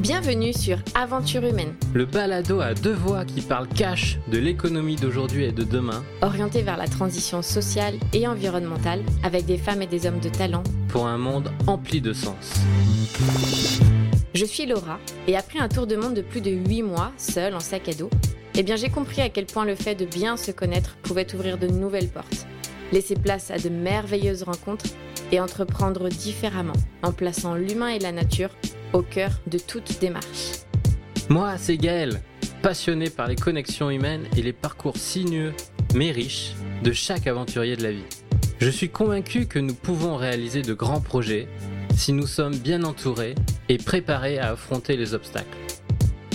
Bienvenue sur Aventure humaine, Le balado à deux voix qui parle cash de l'économie d'aujourd'hui et de demain orienté vers la transition sociale et environnementale avec des femmes et des hommes de talent. pour un monde empli de sens. Je suis Laura et après un tour de monde de plus de 8 mois, seule en sac à dos, eh bien j'ai compris à quel point le fait de bien se connaître pouvait ouvrir de nouvelles portes, laisser place à de merveilleuses rencontres et entreprendre différemment en plaçant l'humain et la nature au cœur de toute démarche. Moi, c'est Gaël, passionné par les connexions humaines et les parcours sinueux, mais riches, de chaque aventurier de la vie. Je suis convaincu que nous pouvons réaliser de grands projets si nous sommes bien entourés et préparés à affronter les obstacles.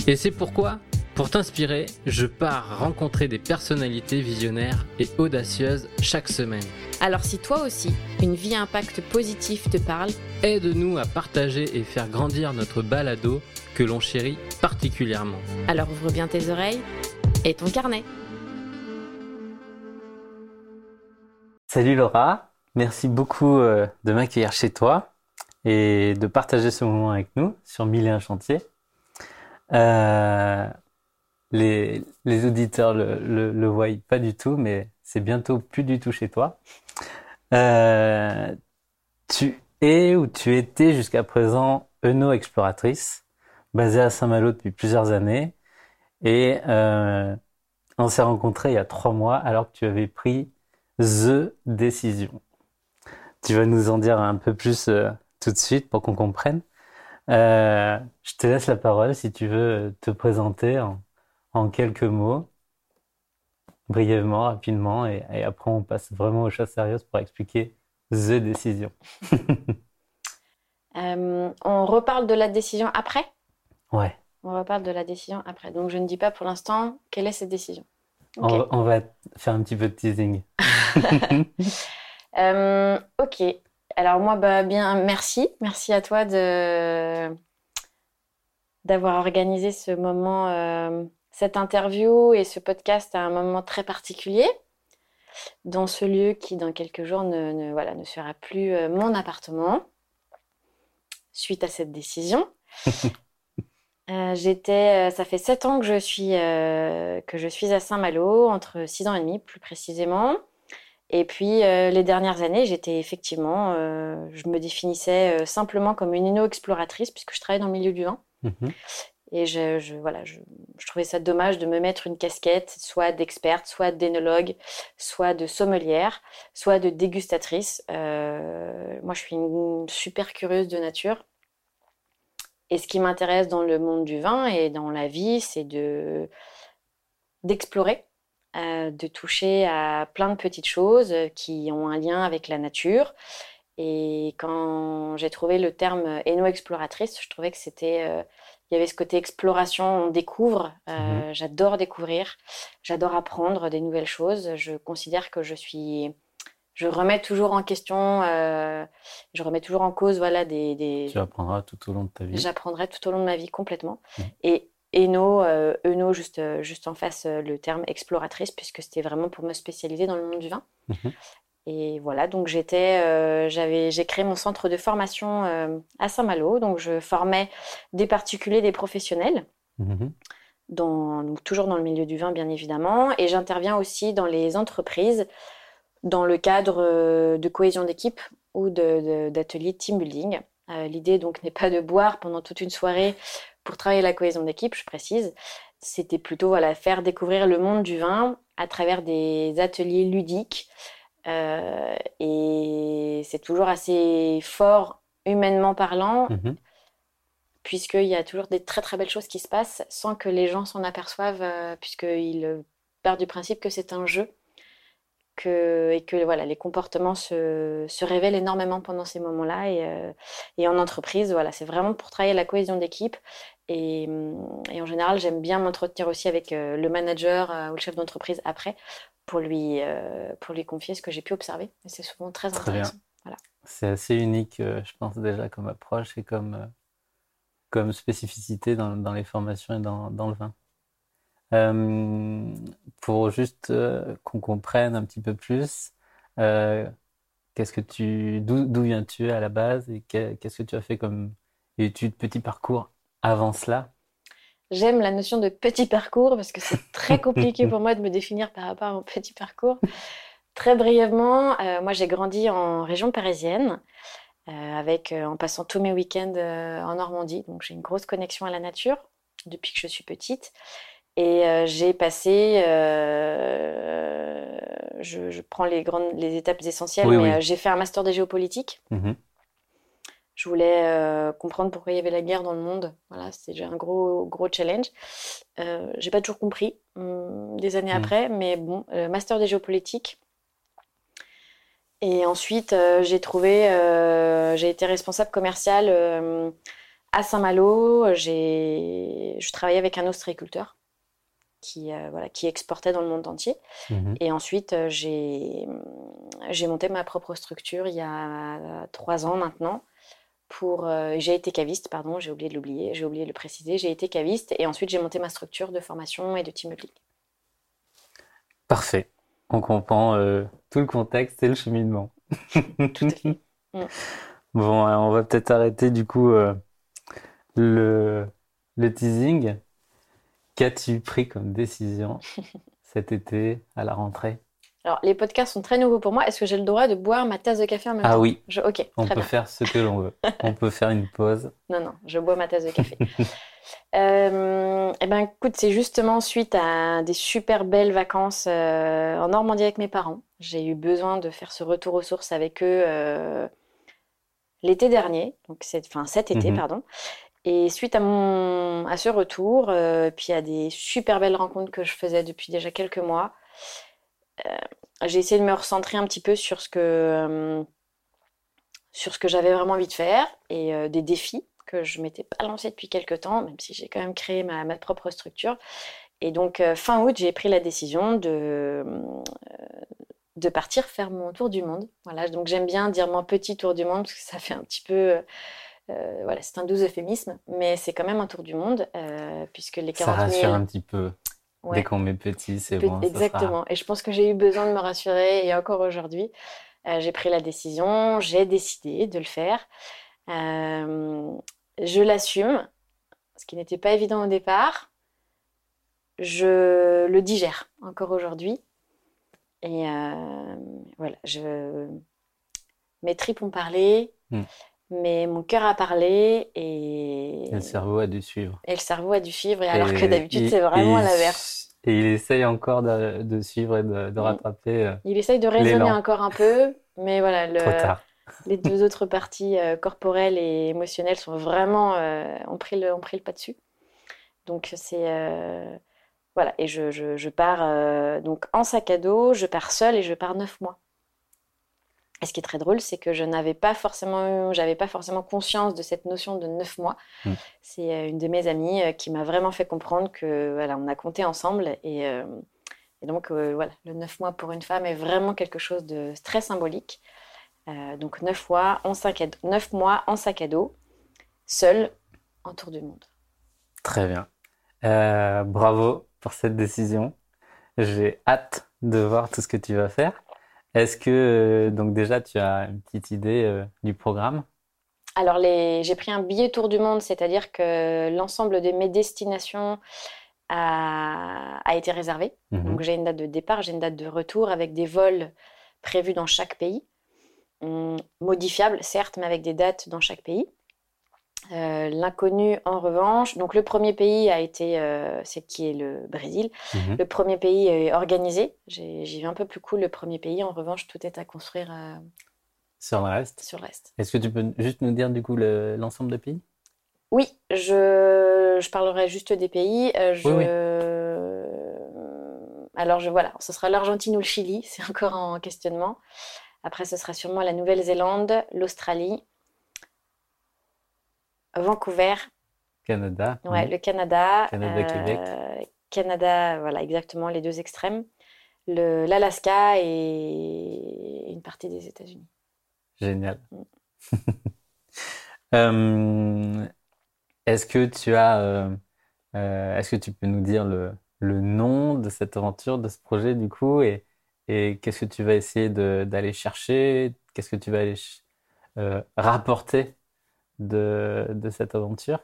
Et c'est pourquoi, pour t'inspirer, je pars rencontrer des personnalités visionnaires et audacieuses chaque semaine. Alors si toi aussi, une vie à impact positif te parle, Aide-nous à partager et faire grandir notre balado que l'on chérit particulièrement. alors ouvre bien tes oreilles et ton carnet. Salut Laura, merci beaucoup euh, de m'accueillir chez toi et de partager ce moment avec nous sur Mille et un chantiers. Euh, les, les auditeurs le, le, le voient pas du tout, mais c'est bientôt plus du tout chez toi. Euh, tu es ou tu étais jusqu'à présent Eno exploratrice, basée à Saint-Malo depuis plusieurs années et euh, on s'est rencontrés il y a trois mois alors que tu avais pris The Décision. Tu vas nous en dire un peu plus euh, tout de suite pour qu'on comprenne. Je te laisse la parole si tu veux te présenter en, en quelques mots, brièvement, rapidement, et, et après on passe vraiment aux choses sérieuses pour expliquer The Décision. Euh, on reparle de la décision après? Ouais, On reparle de la décision après. Donc je ne dis pas pour l'instant quelle est cette décision. on, Ok. va- on va faire un petit peu de teasing. Euh, ok. Alors moi, bah, bien, merci. Merci à toi de d'avoir organisé ce moment, euh, cette interview et ce podcast à un moment très particulier dans ce lieu qui, dans quelques jours, ne, ne- voilà, ne sera plus euh, mon appartement suite à cette décision. Euh, j'étais, euh, ça fait sept ans que je suis, euh, que je suis à Saint-Malo, entre six ans et demi plus précisément. Et puis, euh, les dernières années, j'étais effectivement, euh, je me définissais euh, simplement comme une inno-exploratrice, puisque je travaille dans le milieu du vin. Mhm. Et je, voilà, je trouvais ça dommage de me mettre une casquette, soit d'experte, soit d'énologue, soit de sommelière, soit de dégustatrice. Euh, moi, je suis une super curieuse de nature. Et ce qui m'intéresse dans le monde du vin et dans la vie, c'est de d'explorer, euh, de toucher à plein de petites choses qui ont un lien avec la nature. Et quand j'ai trouvé le terme éno-exploratrice, je trouvais que c'était, euh, il y avait ce côté exploration, on découvre. Euh, J'adore découvrir, j'adore apprendre des nouvelles choses. Je considère que je suis, je remets toujours en question, euh, je remets toujours en cause, voilà, des, des, Tu apprendras tout au long de ta vie. J'apprendrai tout au long de ma vie complètement. Mhm. Et Eno, euh, Eno juste, euh, juste en face le terme exploratrice, puisque c'était vraiment pour me spécialiser dans le monde du vin. Mhm. Et voilà, donc j'étais, euh, j'avais, j'ai créé mon centre de formation euh, à Saint-Malo. Donc je formais des particuliers, des professionnels, dans, donc toujours dans le milieu du vin bien évidemment. Et j'interviens aussi dans les entreprises dans le cadre euh, de cohésion d'équipe ou d'ateliers team building. Euh, L'idée donc n'est pas de boire pendant toute une soirée pour travailler la cohésion d'équipe, je précise. C'était plutôt voilà, faire découvrir le monde du vin à travers des ateliers ludiques. Euh, et c'est toujours assez fort humainement parlant, Mhm. puisqu'il y a toujours des très très belles choses qui se passent sans que les gens s'en aperçoivent, euh, puisqu'ils euh, partent du principe que c'est un jeu. Que, et que voilà, les comportements se, se révèlent énormément pendant ces moments-là. Et, euh, et en entreprise, voilà, c'est vraiment pour travailler la cohésion d'équipe. Et, et en général, j'aime bien m'entretenir aussi avec euh, le manager euh, ou le chef d'entreprise après pour lui, euh, pour lui confier ce que j'ai pu observer. Et c'est souvent très Très bien. intéressant. C'est assez unique, euh, je pense déjà comme approche et comme, euh, comme spécificité dans, dans les formations et dans, dans le vin. Pour juste qu'on comprenne un petit peu plus, qu'est-ce que tu, d'où, d'où viens-tu à la base et que- qu'est-ce que tu as fait comme études, petit parcours avant cela? J'aime la notion de petit parcours parce que c'est très compliqué pour moi de me définir par rapport à mon petit parcours. Très brièvement, euh, moi j'ai grandi en région parisienne, euh, avec, euh, en passant tous mes week-ends en Normandie. Donc j'ai une grosse connexion à la nature depuis que je suis petite. Et j'ai passé, je, prends les grandes, les étapes essentielles, mais j'ai fait un master de géopolitique. Mmh je voulais comprendre pourquoi il y avait la guerre dans le monde. Voilà, c'était déjà un gros, gros challenge. Euh, j'ai pas toujours compris hum, des années mmh. après, mais bon, master de géopolitique, et ensuite, euh, j'ai trouvé, euh, j'ai été responsable commercial euh, à Saint-Malo. je travaillais avec un ostréiculteur qui, voilà, qui exportait dans le monde entier. Mhm. Et ensuite, j'ai, j'ai monté ma propre structure il y a trois ans maintenant. Pour, j'ai été caviste, pardon, j'ai oublié de l'oublier, j'ai oublié de le préciser. J'ai été caviste et ensuite j'ai monté ma structure de formation et de team building. Parfait. On comprend tout le contexte et le cheminement. Tout à fait. Mm. Bon, on va peut-être arrêter du coup euh, le, le teasing. Qu'as-tu pris comme décision cet été à la rentrée? Alors, les podcasts sont très nouveaux pour moi. Est-ce que j'ai le droit de boire ma tasse de café en même ah temps Ah oui. Ok. On peut faire ce que l'on veut. on peut faire une pause. Non, non, je bois ma tasse de café. Euh, eh ben, écoute, c'est justement suite à des super belles vacances euh, en Normandie avec mes parents. J'ai eu besoin de faire ce retour aux sources avec eux euh, l'été dernier, donc enfin cet été, mhm. pardon. Et suite à, mon, à ce retour, puis à des super belles rencontres que je faisais depuis déjà quelques mois, j'ai essayé de me recentrer un petit peu sur ce que, sur ce que j'avais vraiment envie de faire et des défis que je m'étais pas lancée depuis quelques temps, même si j'ai quand même créé ma, propre structure. Et donc, euh, fin août, j'ai pris la décision de, euh, de partir faire mon tour du monde. Voilà, donc j'aime bien dire mon petit tour du monde parce que ça fait un petit peu. Euh, voilà, c'est un doux euphémisme, mais c'est quand même un tour du monde puisque les 40 Ça rassure un petit peu. Dès qu'on met petit, c'est bon. Exactement. Et je pense que j'ai eu besoin de me rassurer et encore aujourd'hui, j'ai pris la décision, j'ai décidé de le faire. Je l'assume, ce qui n'était pas évident au départ. Je le digère encore aujourd'hui. Et euh, voilà, je... mes tripes ont parlé, hmm. Mais mon cœur a parlé et... le cerveau a dû suivre. Et le cerveau a dû suivre, et alors que d'habitude c'est vraiment l'inverse. Et il essaye encore de, suivre et de, rattraper. Euh, il essaye de raisonner encore un peu, mais voilà. Le... Trop tard les deux autres parties euh, corporelles et émotionnelles sont vraiment euh, ont pris le ont pris le pas dessus. Donc c'est euh, voilà et je, je, pars donc en sac à dos, je pars seule et je pars neuf mois. Et ce qui est très drôle, c'est que je n'avais pas forcément, j'avais pas forcément conscience de cette notion de neuf mois. Mmh. C'est une de mes amies qui m'a vraiment fait comprendre que voilà, on a compté ensemble et, et donc voilà, le neuf mois pour une femme est vraiment quelque chose de très symbolique. Euh, donc 9 mois, en sac à, 9 mois en sac à dos, seul en tour du monde. Très bien. Euh, bravo pour cette décision. J'ai hâte de voir tout ce que tu vas faire. Est-ce que euh, donc déjà tu as une petite idée du programme? Alors j'ai pris un billet tour du monde, c'est-à-dire que l'ensemble de mes destinations a, été réservé. Mhm. Donc j'ai une date de départ, j'ai une date de retour avec des vols prévus dans chaque pays modifiable, certes, mais avec des dates dans chaque pays. Euh, l'inconnu, en revanche, donc le premier pays a été, euh, c'est qui est le Brésil. Mhm. Le premier pays est organisé. J'y vais un peu plus cool. Le premier pays, en revanche, tout est à construire. Euh, sur le reste. Sur reste. Est-ce que tu peux juste nous dire du coup l'ensemble des pays? Oui, je, je, parlerai juste des pays. Je... Alors je voilà, ce sera l'Argentine ou le Chili, c'est encore en questionnement. Après, ce sera sûrement la Nouvelle-Zélande, l'Australie, Vancouver. Canada. Ouais, le Canada. Canada, Québec. Euh, Canada, voilà, exactement, les deux extrêmes. L'Alaska et une partie des États-Unis. Génial. Mm. Euh, est-ce que tu as, euh, est-ce que tu peux nous dire le, le, nom de cette aventure, de ce projet du coup, et, et qu'est-ce que tu vas essayer d'aller chercher? Qu'est-ce que tu vas aller euh, rapporter de, de, cette aventure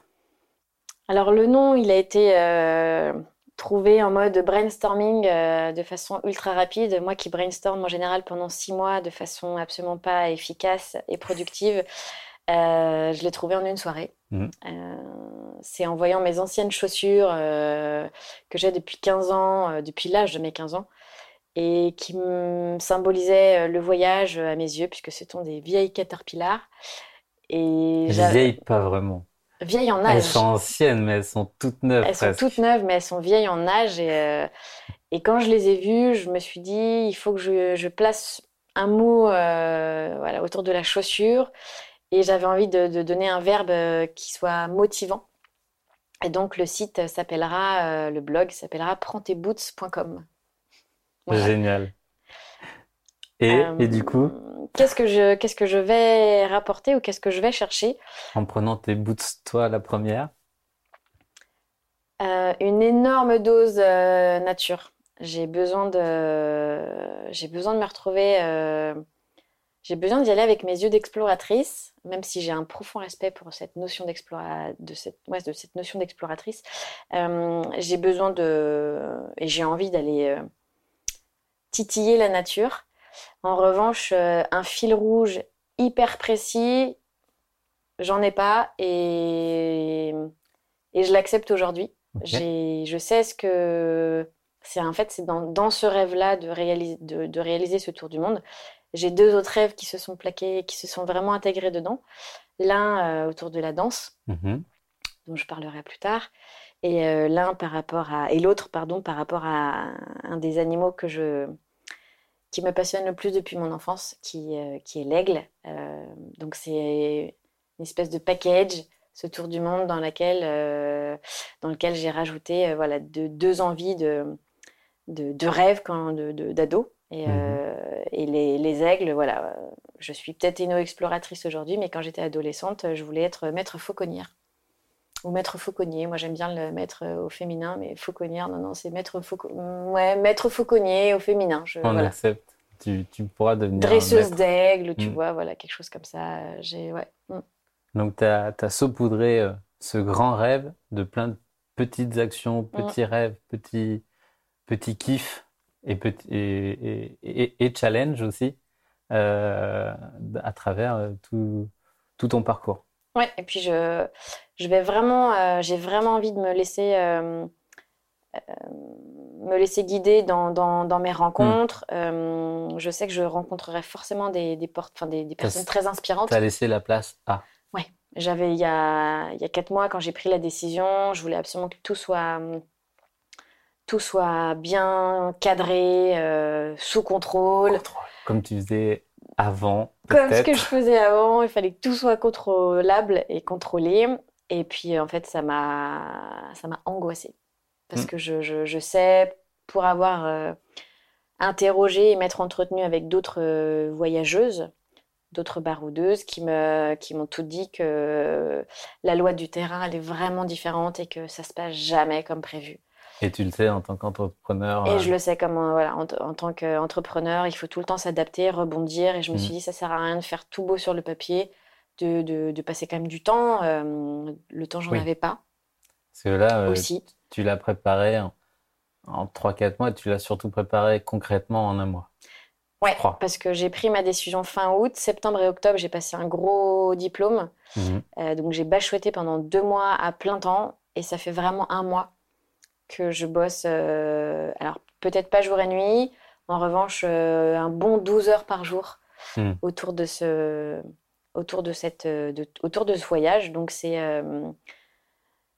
Alors le nom, il a été euh, trouvé en mode brainstorming euh, de façon ultra rapide. Moi qui brainstorm en général pendant six mois de façon absolument pas efficace et productive, euh, je l'ai trouvé en une soirée. Mhm. C'est en voyant mes anciennes chaussures que j'ai depuis 15 ans, depuis l'âge de mes 15 ans, et qui euh, le voyage à mes yeux, puisque ce sont des vieilles Caterpillar. Et Vieilles, pas vraiment. vieilles en Elles âge. sont anciennes, mais elles sont toutes neuves Elles sont toutes neuves, mais elles sont vieilles en âge. Et, euh, et quand je les ai vues, je me suis dit, il faut que je, je place un mot euh, voilà, autour de la chaussure. Et j'avais envie de, de donner un verbe euh, qui soit motivant. Et donc le site s'appellera, euh, le blog s'appellera prendtesboots.com. Voilà. Génial. Et, Euh, et du coup, Qu'est-ce que je, qu'est-ce que je vais rapporter ou qu'est-ce que je vais chercher? en prenant tes boots, toi, la première, Euh, une énorme dose euh, nature. J'ai besoin de, j'ai besoin de me retrouver. j'ai besoin d'y aller avec mes yeux d'exploratrice, même si j'ai un profond respect pour cette notion d'explora, de cette, ouais, de cette notion d'exploratrice. J'ai besoin de, et j'ai envie d'aller titiller la nature. En revanche, euh, un fil rouge hyper précis, j'en ai pas et, et je l'accepte aujourd'hui. ok. J'ai, je sais ce que c'est. En fait, c'est dans, dans ce rêve-là de réaliser, de, de réaliser ce tour du monde. J'ai deux autres rêves qui se sont plaqués, qui se sont vraiment intégrés dedans. L'un euh, autour de la danse, Mhm. dont je parlerai plus tard, et euh, l'un par rapport à, et l'autre, pardon, par rapport à un des animaux que je, qui me passionne le plus depuis mon enfance, qui, euh, qui est l'aigle. Euh, donc c'est une espèce de package, ce tour du monde dans laquelle, euh, dans lequel j'ai rajouté voilà de, deux envies de, de, de rêve d'ado. Et, Mhm. et les, les aigles, voilà, je suis peut-être éno-exploratrice aujourd'hui, mais quand j'étais adolescente, je voulais être maître fauconnière. Ou maître fauconnier, moi j'aime bien le mettre euh, au féminin, mais fauconnière, non, non, c'est maître, fauco... ouais, maître fauconnier au féminin. Je, On voilà. accepte. Tu, tu pourras devenir Dresseuse maître. d'aigle, tu Mm. vois, voilà, quelque chose comme ça. euh, J'ai, ouais. mm. Donc, tu as, saupoudré euh, ce grand rêve de plein de petites actions, Mm. petits rêves, petits, petits kiffs et, et, et, challenges aussi euh, à travers tout, tout ton parcours. Ouais, et puis je, je vais vraiment, euh, j'ai vraiment envie de me laisser, euh, euh, me laisser guider dans, dans, dans mes rencontres. Euh, je sais que je rencontrerai forcément des, des, portes, enfin, des, des personnes très inspirantes. Tu as laissé la place à. J'avais il y a, il y a quatre mois, quand j'ai pris la décision, je voulais absolument que tout soit, tout soit bien cadré, euh, sous contrôle. Comme tu faisais avant, Comme ce que je faisais avant, il fallait que tout soit contrôlable et contrôlé. Et puis, en fait, ça m'a, angoissée. Parce Mm. que je, je, je sais, pour avoir euh, interrogé et m'être entretenue avec d'autres euh, voyageuses, d'autres baroudeuses, qui me, qui m'ont tout dit que la loi du terrain, elle est vraiment différente et que ça se passe jamais comme prévu. Et tu le sais en tant qu'entrepreneur. Et euh, je le sais comme euh, voilà, en, en tant qu'entrepreneur, il faut tout le temps s'adapter, rebondir. Et je me suis Mhm. dit, ça sert à rien de faire tout beau sur le papier, de, de, de passer quand même du temps. Euh, le temps, j'en Oui. avais pas Parce que là, euh, aussi. tu l'as préparé en, en 3-4 mois, tu l'as surtout préparé concrètement en un mois. Ouais, parce que j'ai pris ma décision fin août, septembre et octobre, j'ai passé un gros diplôme. Mhm. Euh, donc j'ai bachoté pendant deux mois à plein temps. Et ça fait vraiment un mois que je bosse. euh, alors peut-être pas jour et nuit. En revanche, euh, un bon 12 heures par jour Mhm. autour de ce, autour de cette, euh, de- autour de ce voyage. Donc c'est euh,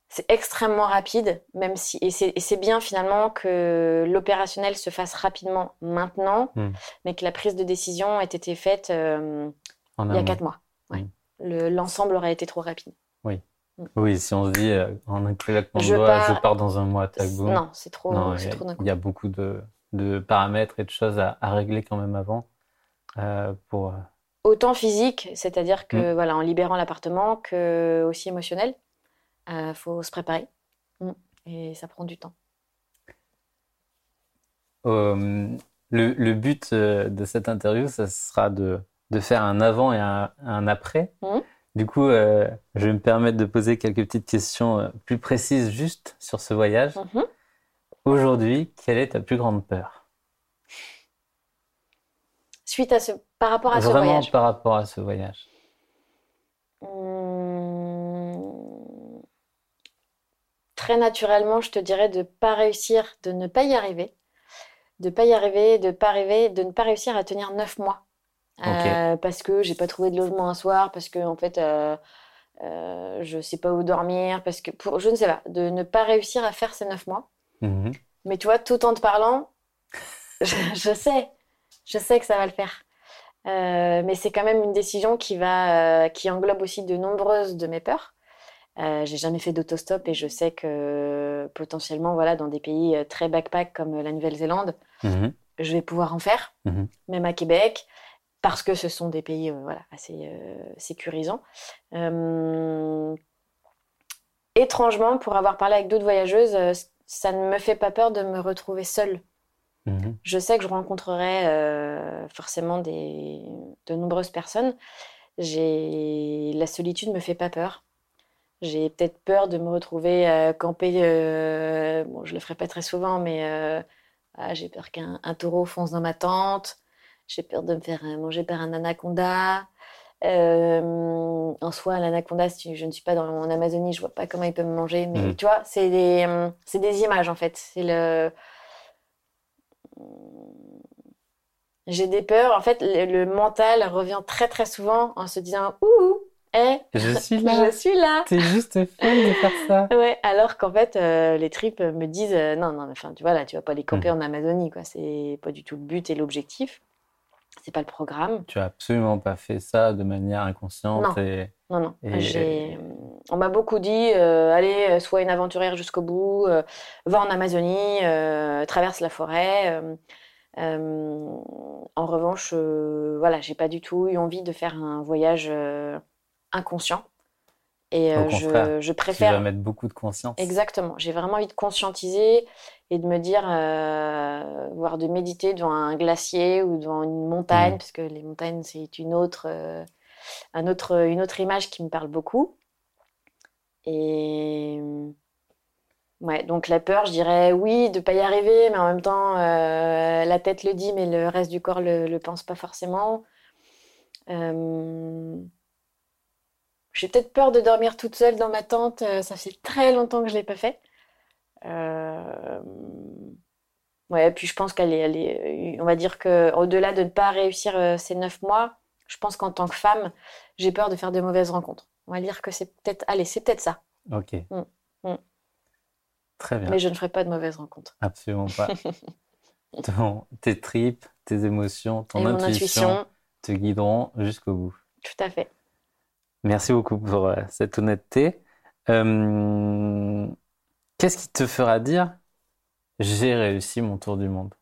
c'est extrêmement rapide, même si et c'est bien finalement que l'opérationnel se fasse rapidement maintenant, Mhm. mais que la prise de décision ait été faite euh, il y a quatre mois. Ouais. Le- L'ensemble aurait été trop rapide. Oui, si on se dit euh, en un claquement de doigts, pars- je pars dans un mois, tac, boum. Non, c'est trop, il y a- trop d'un coup. il y a beaucoup de, de paramètres et de choses à, à régler quand même avant euh, pour. Euh, Autant physique, c'est-à-dire que Mm. voilà, en libérant l'appartement, que aussi émotionnel. Il faut se préparer. Mm. Et ça prend du temps. Euh, le, le but euh, de cette interview, ça sera de, de faire un avant et un, un après. Mhm. Du coup, euh, je vais me permettre de poser quelques petites questions euh, plus précises juste sur ce voyage. Mhm. Aujourd'hui, quelle est ta plus grande peur? Suite à ce, par rapport à ce voyage. par rapport à ce voyage. Hum, Très naturellement, je te dirais de pas réussir, de ne pas y arriver, de pas y arriver, de pas arriver, de ne pas réussir à tenir neuf mois. Euh, parce que j'ai pas trouvé de logement un soir, parce que en fait euh, euh, je sais pas où dormir, parce que pour je ne sais pas, de ne pas réussir à faire ces neuf mois. Mhm. Mais tu vois, tout en te parlant, je, je sais, je sais que ça va le faire. Euh, mais c'est quand même une décision qui va, euh, qui englobe aussi de nombreuses de mes peurs. Euh, j'ai jamais fait d'autostop et je sais que potentiellement, voilà, dans des pays très backpack comme la Nouvelle-Zélande, Mhm. je vais pouvoir en faire, Mhm. même à Québec, parce que ce sont des pays, voilà, assez sécurisants. Étrangement, pour avoir parlé avec d'autres voyageuses, ça ne me fait pas peur de me retrouver seule. Mhm. Je sais que je rencontrerai euh, forcément des, de nombreuses personnes. La solitude me fait pas peur. J'ai peut-être peur de me retrouver euh, camper. euh, bon, je le ferai pas très souvent, mais euh, ah, j'ai peur qu'un un taureau fonce dans ma tente. J'ai peur de me faire euh, manger par un anaconda. En soi, l'anaconda, si je ne suis pas dans en Amazonie, je vois pas comment il peut me manger. Mais Mhm. tu vois, c'est des, c'est des images en fait. C'est le j'ai des peurs. En fait, le, le mental revient très très souvent en se disant Ouh, hé, Je suis là. je suis là. T'es juste folle de faire ça. Ouais, alors qu'en fait, euh, les tripes me disent euh, Non, non, mais enfin, tu vois, là, tu vas pas les camper en Amazonie, quoi. C'est pas du tout le but et l'objectif. C'est pas le programme. Tu as absolument pas fait ça de manière inconsciente Non. et Non, non. Et-. On m'a beaucoup dit euh, Allez, sois une aventurière jusqu'au bout, euh, va en Amazonie, euh, traverse la forêt. en revanche, voilà, j'ai pas du tout eu envie de faire un voyage inconscient. Et je, je tu préfère. vas mettre beaucoup de conscience. Exactement. J'ai vraiment envie de conscientiser et de me dire, voire de méditer devant un glacier ou devant une montagne, Mhm. parce que les montagnes, c'est une autre, une autre image qui me parle beaucoup. Et ouais, donc la peur, je dirais oui, de pas y arriver, mais en même temps, euh, la tête le dit, mais le reste du corps le, le pense pas forcément. Euh, j'ai peut-être peur de dormir toute seule dans ma tente. euh, Ça fait très longtemps que je l'ai pas fait. Euh, Ouais, puis je pense qu'elle est, est, on va dire que au-delà de ne pas réussir ces neuf mois, je pense qu'en tant que femme, j'ai peur de faire de mauvaises rencontres. On va dire que c'est peut-être, allez, c'est peut-être ça. Ok. Mm. Mm. Très bien. Mais je ne ferai pas de mauvaises rencontres. Absolument pas. Ton- tes tripes, tes émotions, ton intuition intuition, te guideront jusqu'au bout. tout à fait. Merci beaucoup pour euh, cette honnêteté. Euh, qu'est-ce qui te fera dire j'ai réussi mon tour du monde?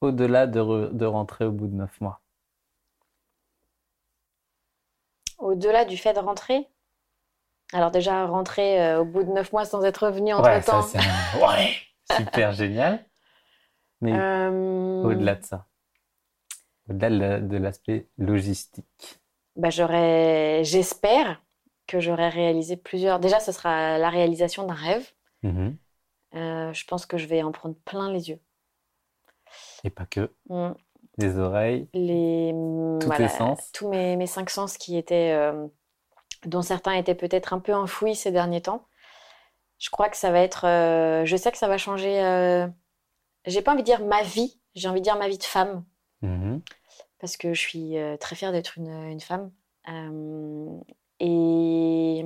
Au-delà de, de rentrer au bout de neuf mois? Au-delà du fait de rentrer, alors déjà rentrer euh, au bout de neuf mois sans être revenu Ouais, ça entre-temps. un- ouais, super génial. Mais Euh, au-delà de ça, au-delà de la- de l'aspect logistique. bah, j'aurais, j'espère que j'aurai réalisé plusieurs. Déjà, ce sera la réalisation d'un rêve. Mhm. Euh, je pense que je vais en prendre plein les yeux. Et pas que. Mm. Les oreilles, Les, tous voilà, sens. tous mes, mes cinq sens qui étaient, euh, dont certains étaient peut-être un peu enfouis ces derniers temps. Je crois que ça va être, euh, je sais que ça va changer. euh, j'ai pas envie de dire ma vie, j'ai envie de dire ma vie de femme, Mhm. parce que je suis euh, très fière d'être une, une femme. Et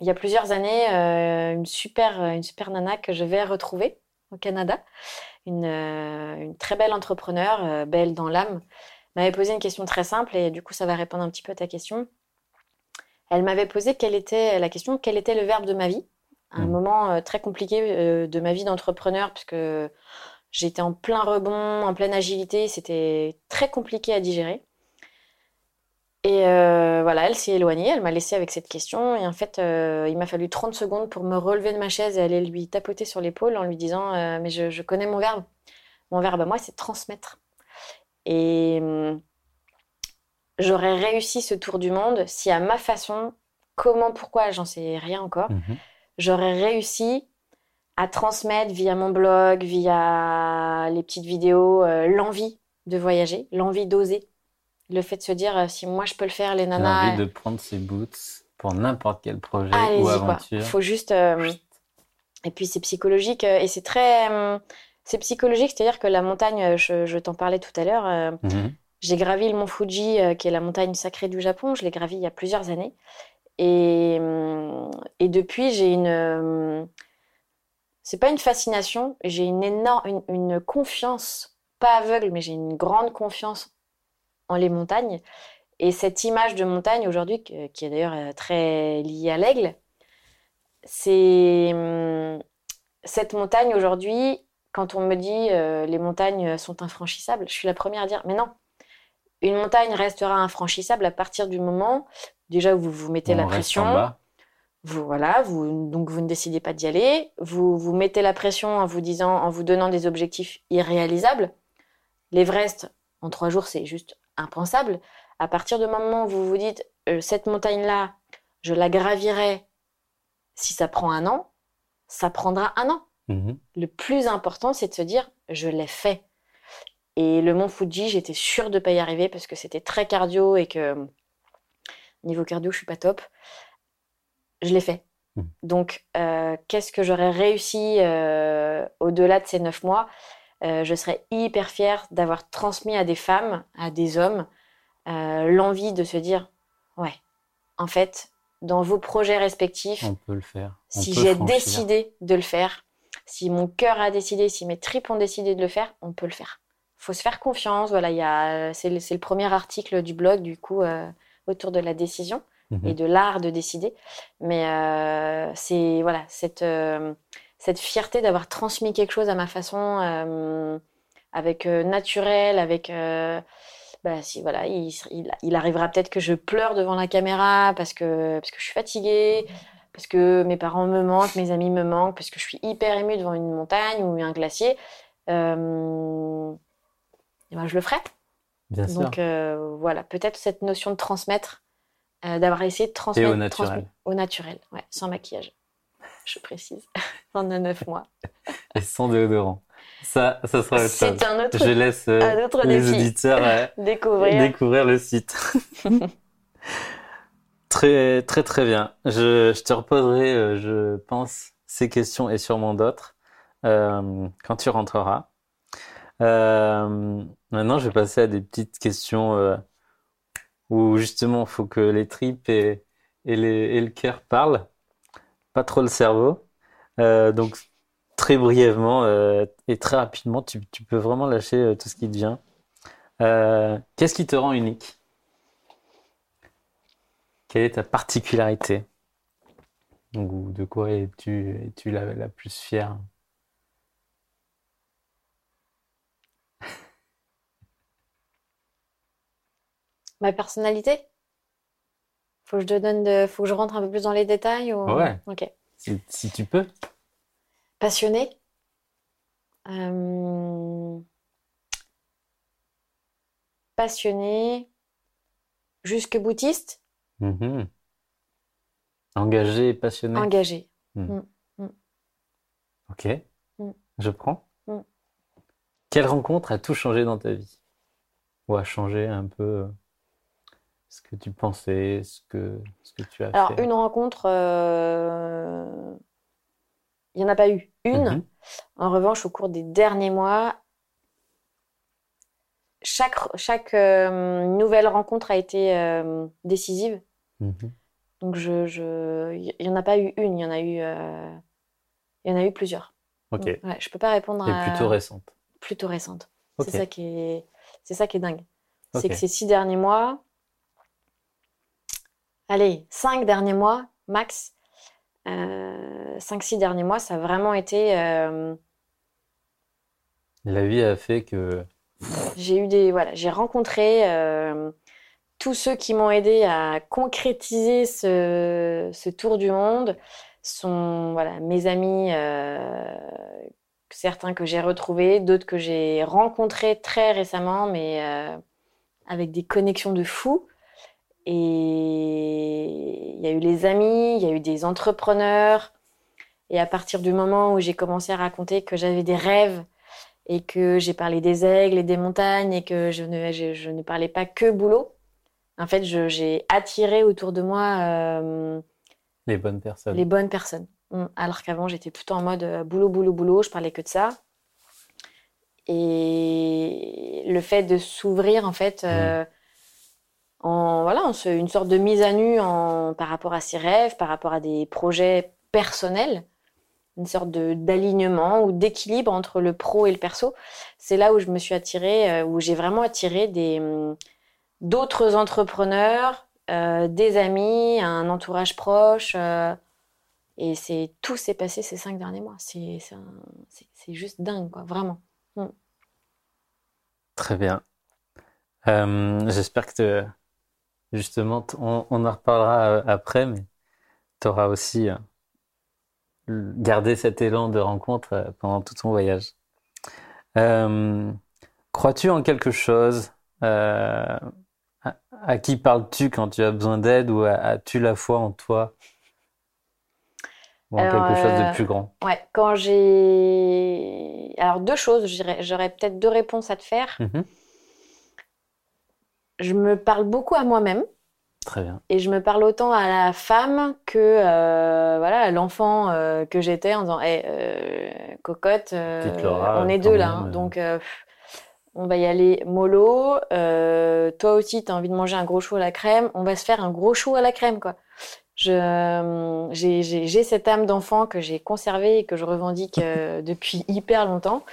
il y a plusieurs années, une super, une super nana que je vais retrouver au Canada, une, euh, une très belle entrepreneur, euh, belle dans l'âme, m'avait posé une question très simple et du coup ça va répondre un petit peu à ta question. Elle m'avait posé quelle était la question, quel était le verbe de ma vie, à un Mhm. moment euh, très compliqué de ma vie d'entrepreneur puisque j'étais en plein rebond, en pleine agilité, c'était très compliqué à digérer. Et euh, voilà, elle s'est éloignée, elle m'a laissé avec cette question. Et en fait, euh, il m'a fallu 30 secondes pour me relever de ma chaise et aller lui tapoter sur l'épaule en lui disant euh, Mais je, je connais mon verbe. Mon verbe à moi, c'est transmettre. Et hum, j'aurais réussi ce tour du monde si à ma façon, comment, pourquoi, j'en sais rien encore, Mhm. j'aurais réussi à transmettre via mon blog, via les petites vidéos, l'envie de voyager, l'envie d'oser. Le fait de se dire, euh, si moi je peux le faire, les J'ai nanas, envie de prendre ses boots pour n'importe quel projet ou quoi. aventure. Faut juste. euh, Et puis c'est psychologique euh, et c'est très. euh, C'est psychologique, c'est-à-dire que la montagne, euh, je, je t'en parlais tout à l'heure, euh, Mhm. j'ai gravi le mont Fuji, euh, qui est la montagne sacrée du Japon. Je l'ai gravi il y a plusieurs années. Et, et depuis, j'ai une. C'est pas une fascination, j'ai une énorme, une, une confiance, pas aveugle, mais j'ai une grande confiance en les montagnes. Et cette image de montagne aujourd'hui, qui est d'ailleurs euh, très liée à l'aigle, c'est hum, cette montagne aujourd'hui, quand on me dit euh, les montagnes sont infranchissables, je suis la première à dire, mais non, une montagne restera infranchissable à partir du moment déjà où vous vous mettez On la pression, vous voilà, vous donc vous ne décidez pas d'y aller, vous vous mettez la pression en vous disant, en vous donnant des objectifs irréalisables. L'Everest en trois jours, c'est juste impensable. À partir du moment où vous vous dites euh, cette montagne-là, je la gravirai si ça prend un an, ça prendra un an. Mhm. Le plus important, c'est de se dire je l'ai fait. Et le mont Fuji, j'étais sûre de ne pas y arriver parce que c'était très cardio et que niveau cardio, je suis pas top. Je l'ai fait. Mm. Donc, euh, qu'est-ce que j'aurais réussi euh, au-delà de ces neuf mois? Euh, Je serais hyper fière d'avoir transmis à des femmes, à des hommes, euh, l'envie de se dire ouais, en fait, dans vos projets respectifs, On peut le faire. On si j'ai décidé de le faire, si mon cœur a décidé, si mes tripes ont décidé de le faire, on peut le faire. Faut se faire confiance. Voilà, il y a, c'est le, premier article du blog du coup euh, autour de la décision Mhm. et de l'art de décider. Mais c'est voilà cette cette fierté d'avoir transmis quelque chose à ma façon, euh, avec euh, naturel, avec euh, bah, si voilà, il, il, il arrivera peut-être que je pleure devant la caméra parce que parce que je suis fatiguée, parce que mes parents me manquent, mes amis me manquent, parce que je suis hyper émue devant une montagne ou un glacier. Et ben, je le ferai. Bien sûr. Donc voilà, peut-être cette notion de transmettre, euh, d'avoir essayé de transmettre au naturel. au naturel, ouais, sans maquillage. Je précise, pendant neuf mois. Et sans déodorant. Ça, ça sera chose. C'est un autre Je laisse euh, les défi. auditeurs euh, découvrir. découvrir le site. très, très, très bien. Je, je te reposerai, euh, je pense, ces questions et sûrement d'autres quand tu rentreras. Maintenant, je vais passer à des petites questions où justement, il faut que les tripes et, et, les, et le cœur parlent, pas trop le cerveau. Euh, donc, très brièvement euh, et très rapidement, tu, peux vraiment lâcher euh, tout ce qui te vient. Qu'est-ce qui te rend unique? Quelle est ta particularité? Ou de quoi es-tu la plus fière? Ma personnalité? Faut que je te donne de... Faut que je rentre un peu plus dans les détails ou... Ouais. Ok. Si, si tu peux. Passionnée. Euh, Passionnée. Jusque boutiste. Mhm. Engagé et passionné. Engagée. Ok. Mm. Je prends. Mm. Quelle rencontre a tout changé dans ta vie? Ou a changé un peu euh, ce que tu pensais, ce que, ce que tu as Alors, fait? une rencontre, euh, il n'y en a pas eu une. Mhm. En revanche, au cours des derniers mois, chaque, chaque euh, nouvelle rencontre a été euh, décisive. Mhm. Donc, je, je, il n'y en a pas eu une, il y en a eu, il y en a eu plusieurs. Ok. Donc, ouais, je peux pas répondre Et à plutôt récente. plutôt récente. Ok. C'est ça qui est, c'est ça qui est dingue. C'est que ces six derniers mois, allez, cinq derniers mois max, euh, cinq six derniers mois, ça a vraiment été. euh, La vie a fait que j'ai eu des, voilà, j'ai rencontré euh, tous ceux qui m'ont aidé à concrétiser ce, ce tour du monde. Sont voilà mes amis, euh, certains que j'ai retrouvés, d'autres que j'ai rencontrés très récemment, mais euh, avec des connexions de fou. Et il y a eu les amis, il y a eu des entrepreneurs. Et à partir du moment où j'ai commencé à raconter que j'avais des rêves et que j'ai parlé des aigles et des montagnes et que je ne, je, ne parlais pas que boulot, en fait, j'ai attiré autour de moi euh, les bonnes personnes. Les bonnes personnes. Mm. Alors qu'avant, j'étais plutôt en mode euh, boulot, boulot, boulot, je parlais que de ça. Et le fait de s'ouvrir, en fait, euh, mm. En voilà, une sorte de mise à nu par rapport à ses rêves, par rapport à des projets personnels, une sorte d'alignement ou d'équilibre entre le pro et le perso. C'est là où je me suis attirée, euh, où j'ai vraiment attiré des mm, d'autres entrepreneurs, des amis, un entourage proche. Et c'est tout s'est passé ces cinq derniers mois. C'est juste dingue, quoi, vraiment. Mm. Très bien. Euh, j'espère que justement, on, on, en reparlera euh, après, mais tu auras aussi euh, gardé cet élan de rencontre pendant tout ton voyage. Crois-tu en quelque chose à, qui parles-tu quand tu as besoin d'aide ou as-tu la foi en toi? Ou quelque chose de euh, plus grand? Ouais, quand j'ai. Alors, deux choses, j'aurais peut-être deux réponses à te faire. Mhm. Je me parle beaucoup à moi-même. Très bien. Et je me parle autant à la femme que euh, voilà, l'enfant euh, que j'étais en disant hey, cocotte, on est deux là. Hein. donc, on va y aller mollo. toi aussi, tu as envie de manger un gros chou à la crème. On va se faire un gros chou à la crème, quoi. J'ai, cette âme d'enfant que j'ai conservée et que je revendique euh, depuis hyper longtemps.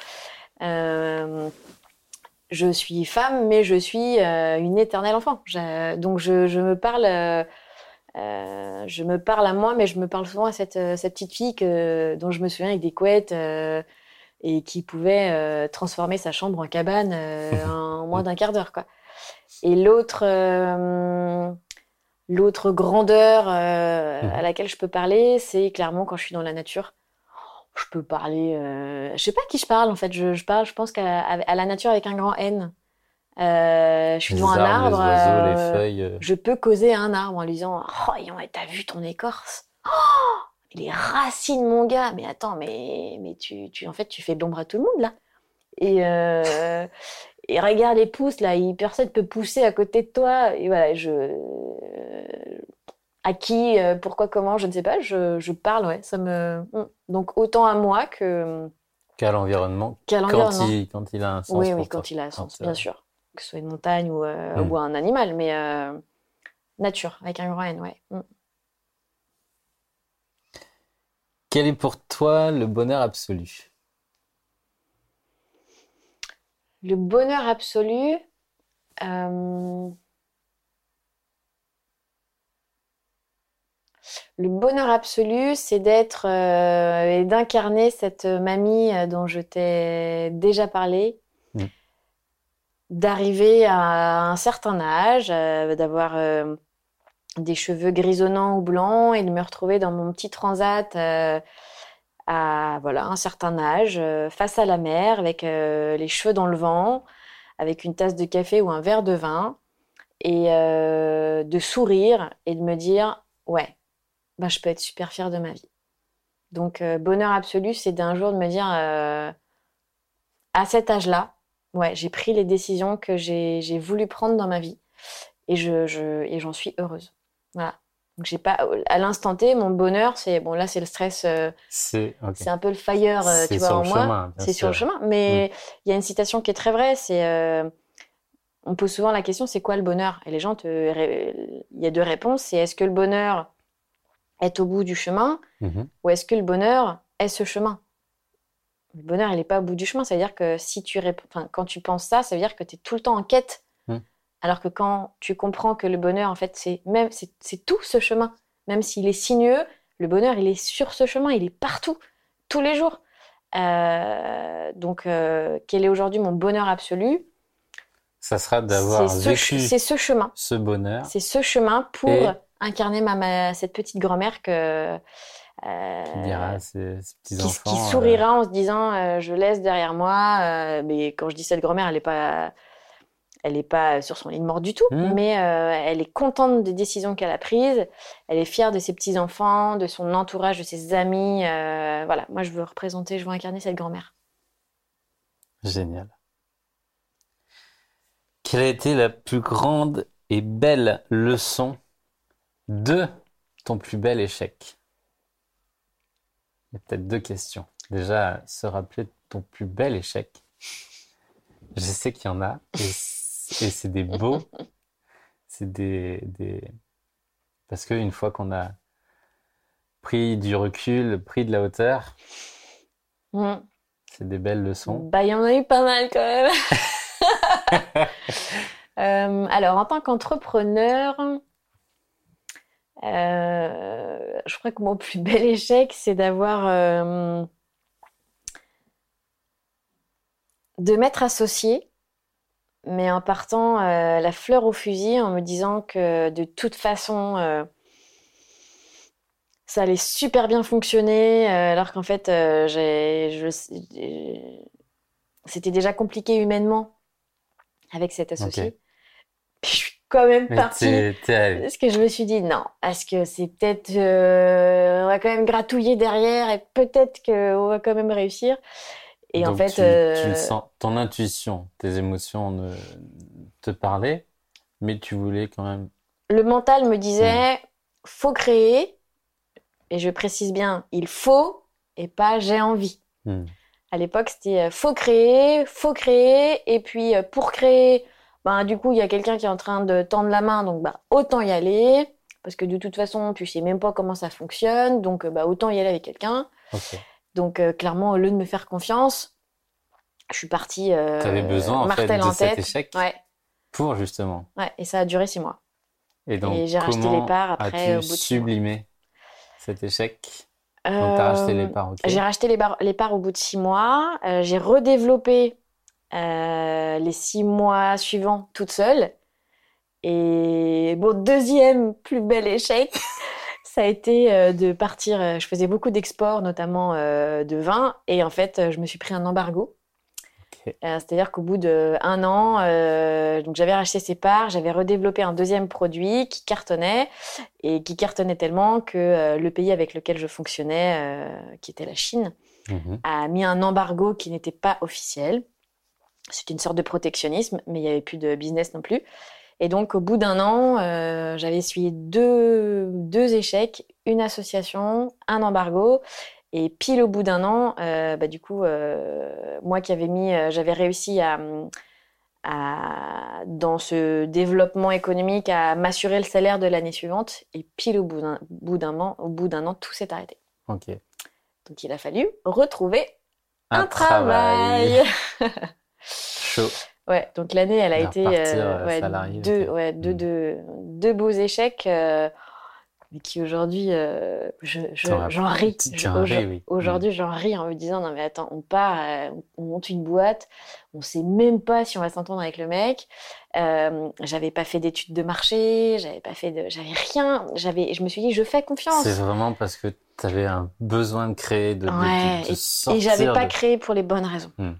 Euh, je suis femme, mais je suis euh, une éternelle enfant. donc je, je, me parle, je me parle à moi, mais je me parle souvent à cette, cette petite fille que, dont je me souviens avec des couettes et qui pouvait transformer sa chambre en cabane en moins d'un quart d'heure, quoi. Et l'autre L'autre grandeur euh, mhm. à laquelle je peux parler, c'est clairement quand je suis dans la nature. Je peux parler. Euh... Je sais pas à qui je parle en fait. Je, parle, je pense qu'à la nature avec un grand N. Euh, je suis devant un arbre. Euh, je peux causer à un arbre en lui disant Oh, t'as vu ton écorce? Oh, Les racines, mon gars Mais attends, mais, mais tu, tu, en fait, tu fais de l'ombre à tout le monde là. Et, et regarde les pousses là, personne peut pousser à côté de toi. Et voilà, je à qui, euh, pourquoi, comment, je ne sais pas. Je, je parle, ouais, ça me hmm. donc autant à moi que qu'à l'environnement. Qu'à l'environnement. Quand il, quand il a un sens. Oui, oui, quand il a un sens, bien sûr, que ce soit une montagne ou, euh, ou un animal, mais euh, nature avec un grand N, ouais. Hmm. Quel est pour toi le bonheur absolu? Le bonheur absolu, le bonheur absolu, c'est d'être euh, et d'incarner cette mamie euh, dont je t'ai déjà parlé, mm. d'arriver à un certain âge, d'avoir des cheveux grisonnants ou blancs et de me retrouver dans mon petit transat à voilà un certain âge, euh, face à la mer, avec euh, les cheveux dans le vent, avec une tasse de café ou un verre de vin, et euh, de sourire et de me dire ouais, bah, je peux être super fière de ma vie. Donc bonheur absolu, c'est d'un jour de me dire à cet âge-là, ouais, j'ai pris les décisions que j'ai voulu prendre dans ma vie et je, je et j'en suis heureuse. Voilà. Donc j'ai pas à l'instant T mon bonheur c'est bon là c'est le stress euh, c'est un peu le fire euh, tu vois en moi c'est sur le chemin mais mm. il y a une citation qui est très vraie c'est euh, on pose souvent la question c'est quoi le bonheur? Et les gens il y a deux réponses c'est est-ce que le bonheur est au bout du chemin mm-hmm. ou est-ce que le bonheur est ce chemin? Le bonheur il n'est pas au bout du chemin c'est à dire que si tu quand tu penses ça ça veut dire que tu es tout le temps en quête alors que quand tu comprends que le bonheur, en fait, c'est même c'est tout ce chemin, même s'il est sinueux, le bonheur, il est sur ce chemin, il est partout, tous les jours. Euh, donc, euh, quel est aujourd'hui mon bonheur absolu? Ça sera d'avoir vécu c'est ce chemin, ce bonheur. C'est ce chemin pour incarner ma, cette petite grand-mère que euh, qui dira ses, petits enfants, qui, sourira en se disant je laisse derrière moi. mais quand je dis cette grand-mère, elle n'est pas Elle n'est pas sur son lit de mort du tout, Mhm. mais euh, elle est contente des décisions qu'elle a prises. Elle est fière de ses petits-enfants, de son entourage, de ses amis. euh, voilà, moi, je veux représenter, je veux incarner cette grand-mère. Génial. Quelle a été la plus grande et belle leçon de ton plus bel échec? Il y a peut-être deux questions. Déjà, se rappeler de ton plus bel échec. Je sais qu'il y en a, et c'est des beaux. C'est des, des... Parce qu'une fois qu'on a pris du recul, pris de la hauteur, Mm. c'est des belles leçons. Bah, il y en a eu pas mal quand même. Euh, alors, en tant qu'entrepreneur, euh, je crois que mon plus bel échec, c'est d'avoir euh, de m'être associée, mais en partant euh, la fleur au fusil, en me disant que de toute façon, ça allait super bien fonctionner, alors qu'en fait, c'était déjà compliqué humainement avec cet associé. Puis je suis quand même partie. Parce que je me suis dit non, est-ce que c'est peut-être euh, on va quand même gratouiller derrière et peut-être qu'on va quand même réussir. Et en fait, tu, tu euh, le sens, ton intuition, tes émotions ne te parlaient, mais tu voulais quand même. le mental me Hmm. disait faut créer, et je précise bien, il faut et pas j'ai envie. Hmm. À l'époque, c'était euh, faut créer, faut créer, et puis pour créer, ben, du coup, il y a quelqu'un qui est en train de tendre la main, donc bah, autant y aller, parce que de toute façon, tu sais même pas comment ça fonctionne, donc euh, bah, autant y aller avec quelqu'un. Donc euh, clairement, au lieu de me faire confiance, je suis partie euh, avais besoin en fait martel de en cet tête. échec Ouais, pour justement. ouais, et ça a duré six mois. Et donc et j'ai racheté comment les parts après as-tu au bout de six mois. sublimé cet échec? Donc t'as racheté les Euh, parts. J'ai racheté les, bar- les parts au bout de six mois. Euh, j'ai redéveloppé euh, les six mois suivants toute seule. Et bon, deuxième plus bel échec, ça a été euh, de partir. euh, Je faisais beaucoup d'exports, notamment de vin. Et en fait, je me suis pris un embargo. C'est-à-dire qu'au bout d'un an, euh, donc j'avais racheté ces parts, j'avais redéveloppé un deuxième produit qui cartonnait et qui cartonnait tellement que euh, le pays avec lequel je fonctionnais, euh, qui était la Chine, Mhm. a mis un embargo qui n'était pas officiel. C'était une sorte de protectionnisme, mais il n'y avait plus de business non plus. Et donc, au bout d'un an, euh, j'avais essuyé deux, deux échecs, une association, un embargo. Et pile au bout d'un an, euh, bah, du coup, euh, moi qui avais mis, j'avais réussi à, à, dans ce développement économique, à m'assurer le salaire de l'année suivante. Et pile au bout d'un an, au bout d'un an, tout s'est arrêté. Ok. Donc il a fallu retrouver un, travail. chaud. ouais, donc l'année, elle a été repartir, euh, ouais, salarié, deux, deux, Mm. deux, deux beaux échecs, euh, mais qui aujourd'hui, euh, je- je- j'en ris. aujourd- ris, oui. Mm. Aujourd'hui, j'en ris en me disant, non mais attends, on part, euh, on monte une boîte, on sait même pas si on va s'entendre avec le mec. J'avais pas fait d'études de marché, j'avais pas fait de, j'avais rien. J'avais, je me suis dit, je fais confiance. C'est vraiment parce que tu avais un besoin de créer, de, de- de- Ouais, de Et sortir j'avais pas créé pour les bonnes raisons. Hmm.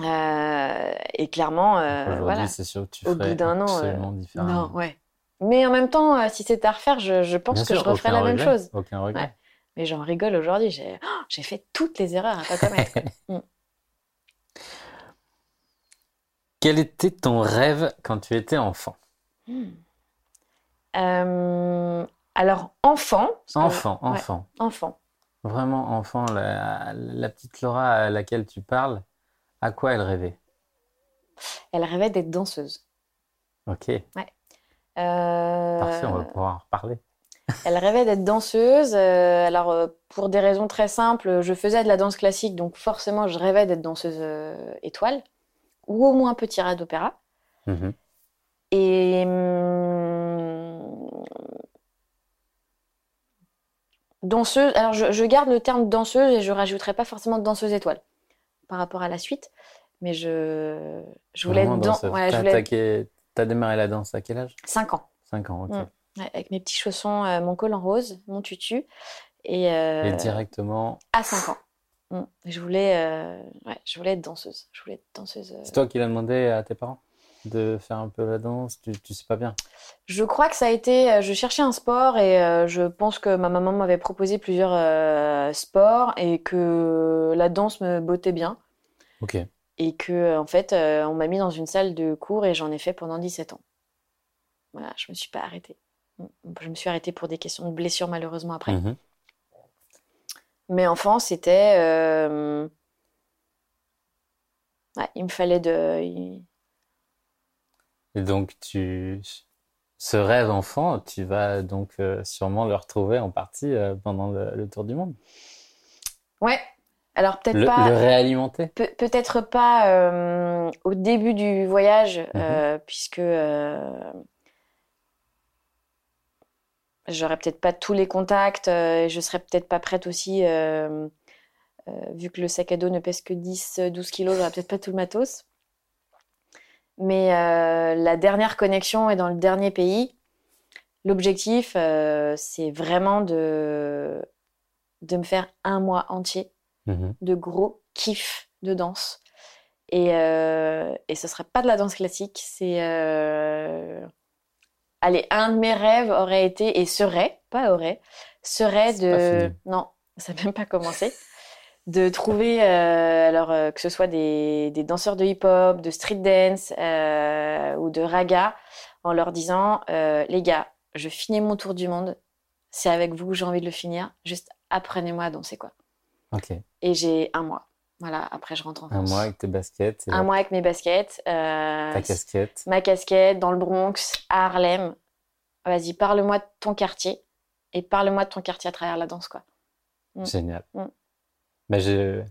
Euh, et clairement, euh, voilà. c'est sûr que tu Au ferais bout d'un an, euh, absolument Non, ouais. Mais en même temps, euh, si c'était à refaire, je, je pense Bien que sûr, je referais la même chose. Aucun regret. Ouais. Mais j'en rigole aujourd'hui. J'ai oh, j'ai fait toutes les erreurs à pas commettre. Quel était ton rêve quand tu étais enfant? Hmm. Alors, enfant. que- Enfant, ouais, enfant. enfant. Vraiment enfant, la, la petite Laura à laquelle tu parles, à quoi elle rêvait? Elle rêvait d'être danseuse. Ok, Euh, parfait, on va pouvoir en reparler. Elle rêvait d'être danseuse. euh, alors, euh, pour des raisons très simples, je faisais de la danse classique, donc forcément, je rêvais d'être danseuse euh, étoile, ou au moins petit rat d'opéra. Mhm. Et hum, danseuse, alors je, je garde le terme danseuse et je rajouterai pas forcément danseuse étoile par rapport à la suite, mais je, je voulais être dans, danseuse. ouais, T'as voulais démarré la danse à quel âge? 5 ans, 5 ans, ok. Mm. ouais, avec mes petits chaussons, euh, mon col en rose, mon tutu, et, euh, Et directement, à 5 ans. Mm. Je voulais, euh, ouais, je voulais être danseuse. Je voulais être danseuse. c'est toi qui l'as demandé à tes parents? De faire un peu la danse tu, tu sais pas bien Je crois que ça a été. euh, Je cherchais un sport et euh, je pense que ma maman m'avait proposé plusieurs euh, sports et que la danse me bottait bien. Ok. Et que, en fait, euh, on m'a mis dans une salle de cours et j'en ai fait pendant 17 ans. Voilà, je me suis pas arrêtée. Je me suis arrêtée pour des questions de blessures, malheureusement, après. Mhm. Mais enfant, c'était. ouais, il me fallait de. il- Et donc, tu, ce rêve enfant, tu vas donc euh, sûrement le retrouver en partie euh, pendant le, le tour du monde. Ouais. Alors, peut-être pas. le réalimenter. Pe- peut-être pas euh, au début du voyage, Mhm. puisque j'aurais peut-être pas tous les contacts, et je serais peut-être pas prête aussi, vu que le sac à dos ne pèse que 10-12 kilos, j'aurais peut-être pas tout le matos. Mais euh, la dernière connexion est dans le dernier pays. L'objectif, euh, c'est vraiment de, de me faire un mois entier Mhm. de gros kiff de danse. Et, euh, et ce serait pas de la danse classique, c'est... euh, Allez, un de mes rêves aurait été, et serait, pas aurait, serait de... Non, ça n'a même pas commencé. De trouver, euh, alors euh, que ce soit des, des danseurs de hip-hop, de street dance euh, ou de raga, en leur disant, les gars, je finis mon tour du monde, c'est avec vous que j'ai envie de le finir, juste apprenez-moi à danser, quoi. Et j'ai un mois. Voilà, après je rentre en Un France. mois avec tes baskets et Un mois avec mes baskets, ta casquette. ma casquette dans le Bronx, à Harlem. Vas-y, parle-moi de ton quartier et parle-moi de ton quartier à travers la danse, quoi. Mm. Génial. Mm. Ben, je...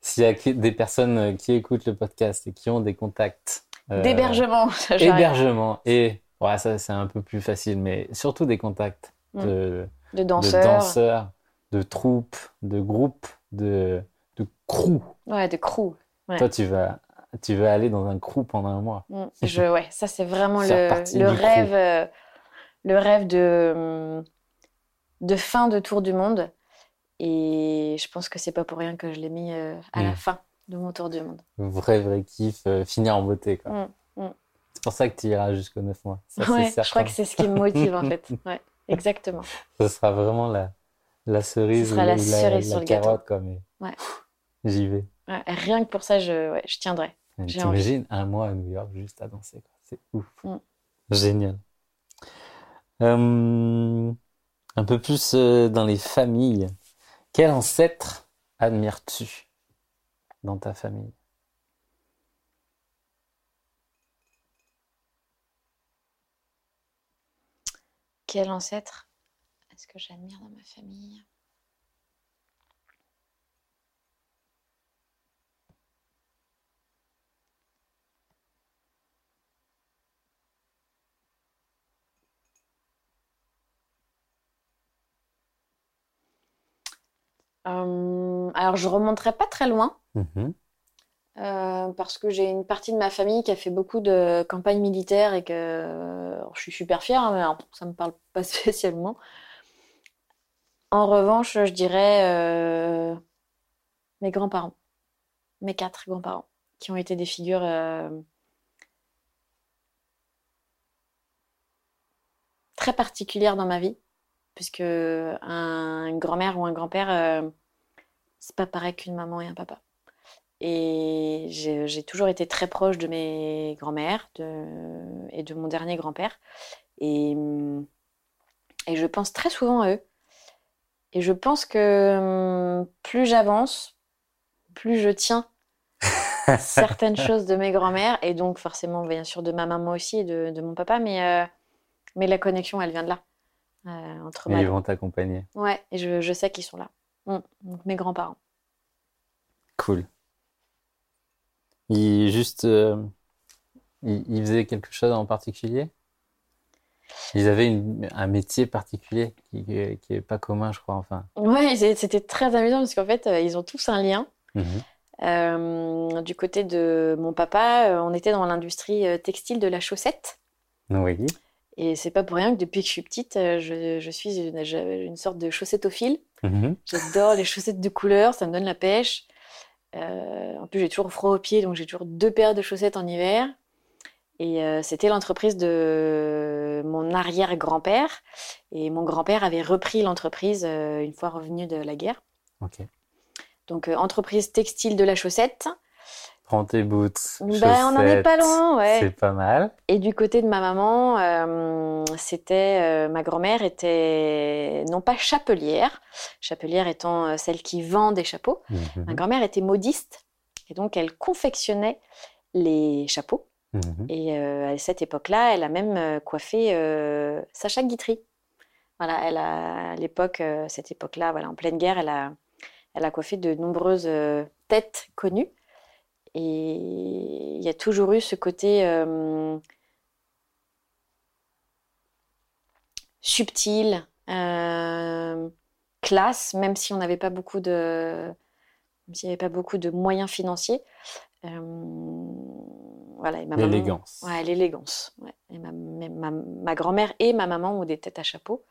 S'il y a des personnes euh, qui écoutent le podcast et qui ont des contacts euh, D'hébergement. hébergement et ouais, ça c'est un peu plus facile, mais surtout des contacts Mm. de, De de danseurs. danseurs, de troupes, de groupes, de, de crew. Ouais, de crew. Ouais. Toi, tu vas, tu vas aller dans un crew pendant un mois. Mm. Je, ouais, ça c'est vraiment le, le rêve, euh, le rêve de, de fin de tour du monde. Et je pense que c'est pas pour rien que je l'ai mis euh, à la Mm. fin de mon tour du monde. Vrai, vrai kiff, euh, finir en beauté, quoi. Mm, mm. C'est pour ça que tu iras jusqu'aux 9 mois. Ça, c'est Ouais, je crois que c'est ce qui me motive en fait. Ouais, exactement. Ce sera vraiment la, la cerise Ce sera ou la la, cerise la sur le gâteau. carotte, quoi, mais Ouais. j'y vais. Rien que pour ça, je, tiendrai. T'imagines un mois à New York juste à danser, quoi. C'est ouf. Génial. Euh, un peu plus dans les familles. Quel ancêtre admires-tu dans ta famille? Quel ancêtre est-ce que j'admire dans ma famille? Alors, je remonterai pas très loin. Mhm. Euh, parce que j'ai une partie de ma famille qui a fait beaucoup de campagnes militaires et que alors, je suis super fière, hein, mais alors, ça me parle pas spécialement. En revanche, je dirais euh, mes grands-parents, mes quatre grands-parents, qui ont été des figures euh, très particulières dans ma vie, puisque un, une grand-mère ou un grand-père, euh, c'est pas pareil qu'une maman et un papa. Et j'ai toujours été très proche de mes grands-mères de- et de mon dernier grand-père. Et, et je pense très souvent à eux. Et je pense que hum, plus j'avance, plus je tiens certaines choses de mes grands-mères. Et donc forcément, bien sûr, de ma maman aussi et de, de mon papa. Mais, euh, mais la connexion, elle vient de là. Euh, entre Et ils vont t'accompagner. Ouais, et je, je sais qu'ils sont là. Donc mes grands-parents. Cool. Ils juste, euh, ils, ils faisaient quelque chose en particulier? Ils avaient une- un métier particulier qui, qui est pas commun, je crois, enfin. Ouais, c'était très amusant parce qu'en fait, euh, ils ont tous un lien. Mhm. Euh, du côté de mon papa, on était dans l'industrie textile de la chaussette. Oui. Et c'est pas pour rien que depuis que je suis petite, euh, je, je suis une, sorte de chaussettophile. Mhm. J'adore les chaussettes de couleur, ça me donne la pêche. Euh, en plus, j'ai toujours froid aux pieds, donc j'ai toujours deux paires de chaussettes en hiver. Et euh, c'était l'entreprise de mon arrière-grand-père. Et mon grand-père avait repris l'entreprise euh, une fois revenu de la guerre. Donc, entreprise textile de la chaussette. Prends tes boots. Ben, on en est pas loin, ouais. C'est pas mal. Et du côté de ma maman, euh, c'était euh, ma grand-mère était non pas chapelière, chapelière étant euh, celle qui vend des chapeaux. Ma Mhm. grand-mère était modiste et donc elle confectionnait les chapeaux. Mhm. Et à cette époque-là, elle a même coiffé Sacha Guitry. Voilà, elle a à l'époque, cette époque-là, voilà, en pleine guerre, elle a, elle a coiffé de nombreuses têtes connues. Et il y a toujours eu ce côté euh, subtil, euh, classe, même si on n'avait pas beaucoup de, s'il n'y avait pas beaucoup de moyens financiers. Euh, voilà, et ma maman- L'élégance. Ouais, l'élégance. ouais. Et ma, ma- ma- ma grand-mère et ma maman ont des têtes à chapeau.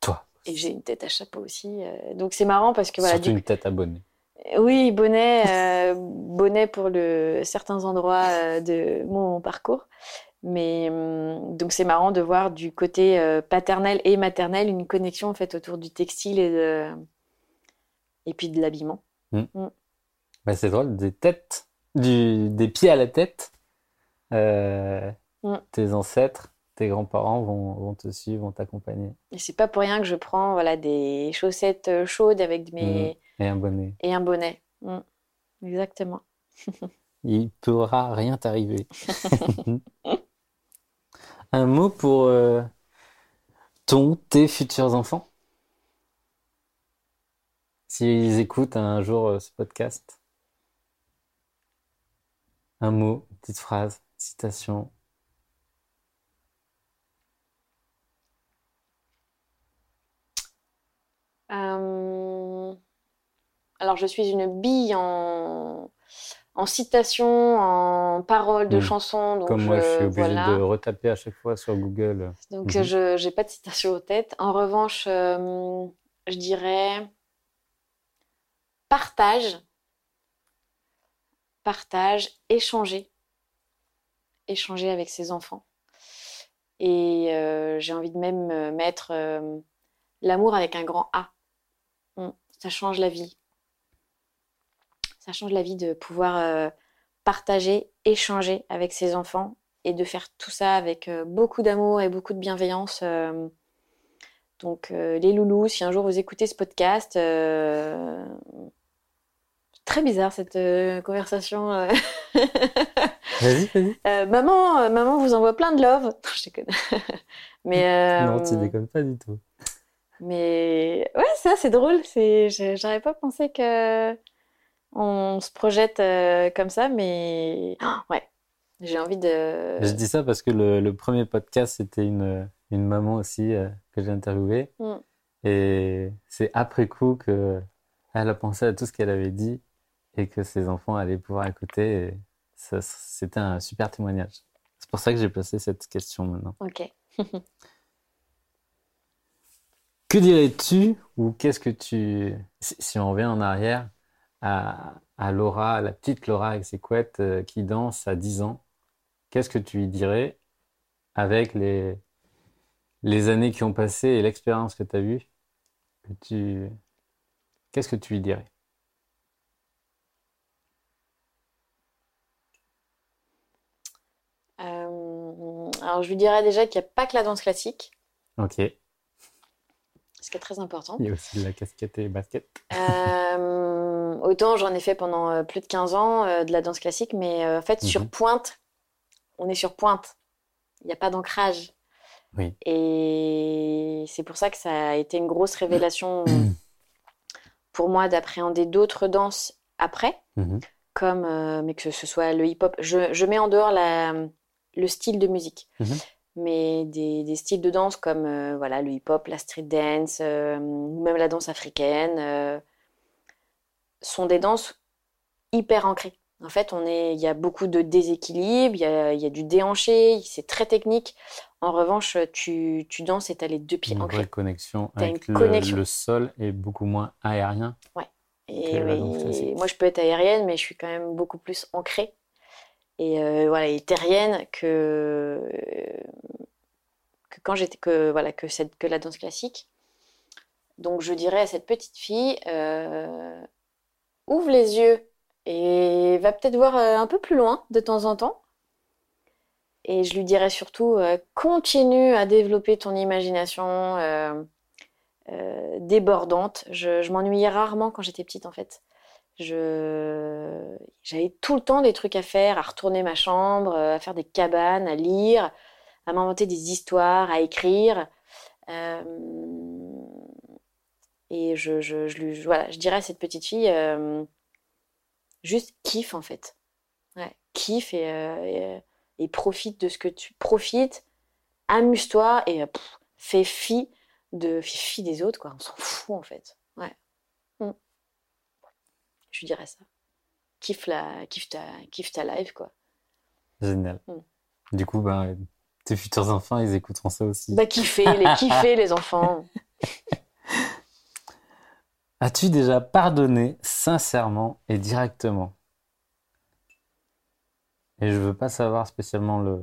Toi. Et j'ai une tête à chapeau aussi. donc c'est marrant parce que voilà, Surtout du une tête abonnée. Oui, bonnet, euh, bonnet pour le, certains endroits euh, de mon parcours. Mais hum, donc c'est marrant de voir du côté euh, paternel et maternel une connexion en fait autour du textile et de et puis de l'habillement. Bah, c'est drôle, des têtes, du, des pieds à la tête. euh, Mm. Tes ancêtres, tes grands-parents vont, vont te suivre, vont t'accompagner. Et c'est pas pour rien que je prends voilà des chaussettes chaudes avec mes Et un bonnet. et un bonnet. Mm. Exactement. Il pourra rien t'arriver. Un mot pour euh, ton, tes futurs enfants? S'ils écoutent un jour euh, ce podcast. Un mot, une petite phrase, citation. Euh, Alors, je suis une bille en, en citation, en paroles de Mm. chansons. Donc Comme moi, je suis obligé voilà. de retaper à chaque fois sur Google. Donc, Mhm. je n'ai pas de citation en tête. En revanche, euh, je dirais partage, partage, échanger, échanger avec ses enfants. Et euh, j'ai envie de même euh, mettre euh, l'amour avec un grand A. Mm, Ça change la vie. Ça change la vie de pouvoir euh, partager, échanger avec ses enfants et de faire tout ça avec euh, beaucoup d'amour et beaucoup de bienveillance. euh. Donc, les loulous, si un jour vous écoutez ce podcast, c'est très bizarre cette conversation. Vas-y, vas-y. Maman, maman vous envoie plein de love. Non, je déconne. Mais, Non, tu déconnes pas du tout. mais ouais, ça c'est drôle. C'est, j'aurais pas pensé que on se projette euh, comme ça, mais ouais, j'ai envie de. Je dis ça parce que le, le premier podcast, c'était une, une maman aussi euh, que j'ai interviewée. Mm. Et c'est après coup que elle a pensé à tout ce qu'elle avait dit et que ses enfants allaient pouvoir écouter. C'était un super témoignage. C'est pour ça que j'ai placé cette question maintenant. Ok. Que dirais-tu ou qu'est-ce que tu... Si, si on revient en arrière à, à Laura, la petite Laura avec ses couettes euh, qui danse à 10 ans, qu'est-ce que tu lui dirais avec les, les années qui ont passé et l'expérience que tu as eue que tu... Qu'est-ce que tu lui dirais? Euh, alors je lui dirais déjà qu'il n'y a pas que la danse classique, Ok. Il ce qui est très important. y a aussi la casquette et basket. Euh, autant j'en ai fait pendant euh, plus de 15 ans euh, de la danse classique, mais euh, en fait sur Mhm. pointe, on est sur pointe. Il n'y a pas d'ancrage. Oui. Et c'est pour ça que ça a été une grosse révélation pour moi d'appréhender d'autres danses après, Mhm. comme euh, mais que ce soit le hip-hop. Je, je mets en dehors la, le style de musique, Mhm. mais des, des styles de danse comme euh, voilà le hip-hop, la street dance, euh, même la danse africaine, sont des danses hyper ancrées. En fait, on est, il y a beaucoup de déséquilibre, il y a, il y a du déhanché, c'est très technique. En revanche, tu, tu danses et tu as les deux pieds Une ancrés. vraie connexion avec une le, connexion. le sol est beaucoup moins aérien. Et que la oui, moi, je peux être aérienne, mais je suis quand même beaucoup plus ancrée. et euh, voilà, et terrienne que, que quand j'étais que voilà que cette que la danse classique. Donc je dirais à cette petite fille, euh, ouvre les yeux et va peut-être voir euh, un peu plus loin de temps en temps. Et je lui dirais surtout, euh, continue à développer ton imagination euh, débordante. Je, m'ennuyais rarement quand j'étais petite en fait. J'avais tout le temps des trucs à faire, à retourner ma chambre, à faire des cabanes, à lire, à m'inventer des histoires, à écrire. Et je, je, je, lui, voilà, je dirais à cette petite fille, euh, juste kiffe en fait. Ouais, kiffe et, euh, et, et profite de ce que tu profites, amuse-toi et euh, pff, fais fi de fais fi des autres quoi. On s'en fout en fait. Ouais. Mm. Je lui dirais ça. Kiffe la, kiffe ta, kiffe ta live quoi. Génial. Mm. Du coup, ben, tes futurs enfants, ils écouteront ça aussi. Bah kiffer, les kiffer les enfants. As-tu déjà pardonné sincèrement et directement? Et je veux pas savoir spécialement le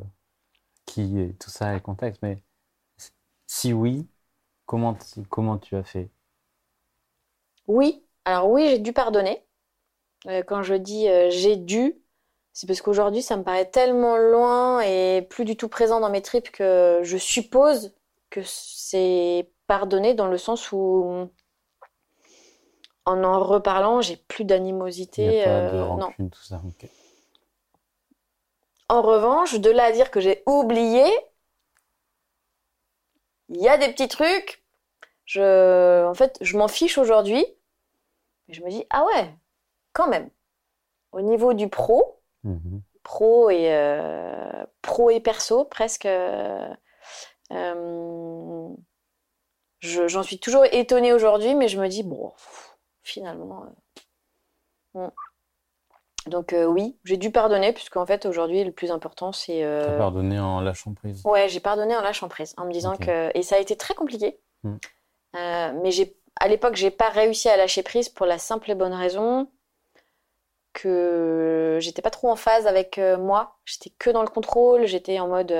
qui et tout ça et contexte, mais si oui, comment comment tu as fait? Oui, alors oui, j'ai dû pardonner. Euh, quand je dis euh, j'ai dû, c'est parce qu'aujourd'hui ça me paraît tellement loin et plus du tout présent dans mes tripes que je suppose que c'est pardonner dans le sens où en en reparlant, j'ai plus d'animosité. euh, non. tout ça. En revanche, de là à dire que j'ai oublié, il y a des petits trucs. Je, en fait, je m'en fiche aujourd'hui. Mais je me dis, ah ouais, quand même. Au niveau du pro, Mhm. pro et, euh, pro et perso, presque. euh, je- j'en suis toujours étonnée aujourd'hui, mais je me dis, bon, pff, finalement. euh, hmm. Donc, euh, oui, j'ai dû pardonner, puisqu'en fait, aujourd'hui, le plus important, c'est. T'as euh, pardonné en lâchant prise. Ouais, j'ai pardonné en lâchant prise, en me disant que. Et ça a été très compliqué. Hmm. Euh, mais j'ai, à l'époque, j'ai pas réussi à lâcher prise pour la simple et bonne raison que j'étais pas trop en phase avec moi. J'étais que dans le contrôle, j'étais en mode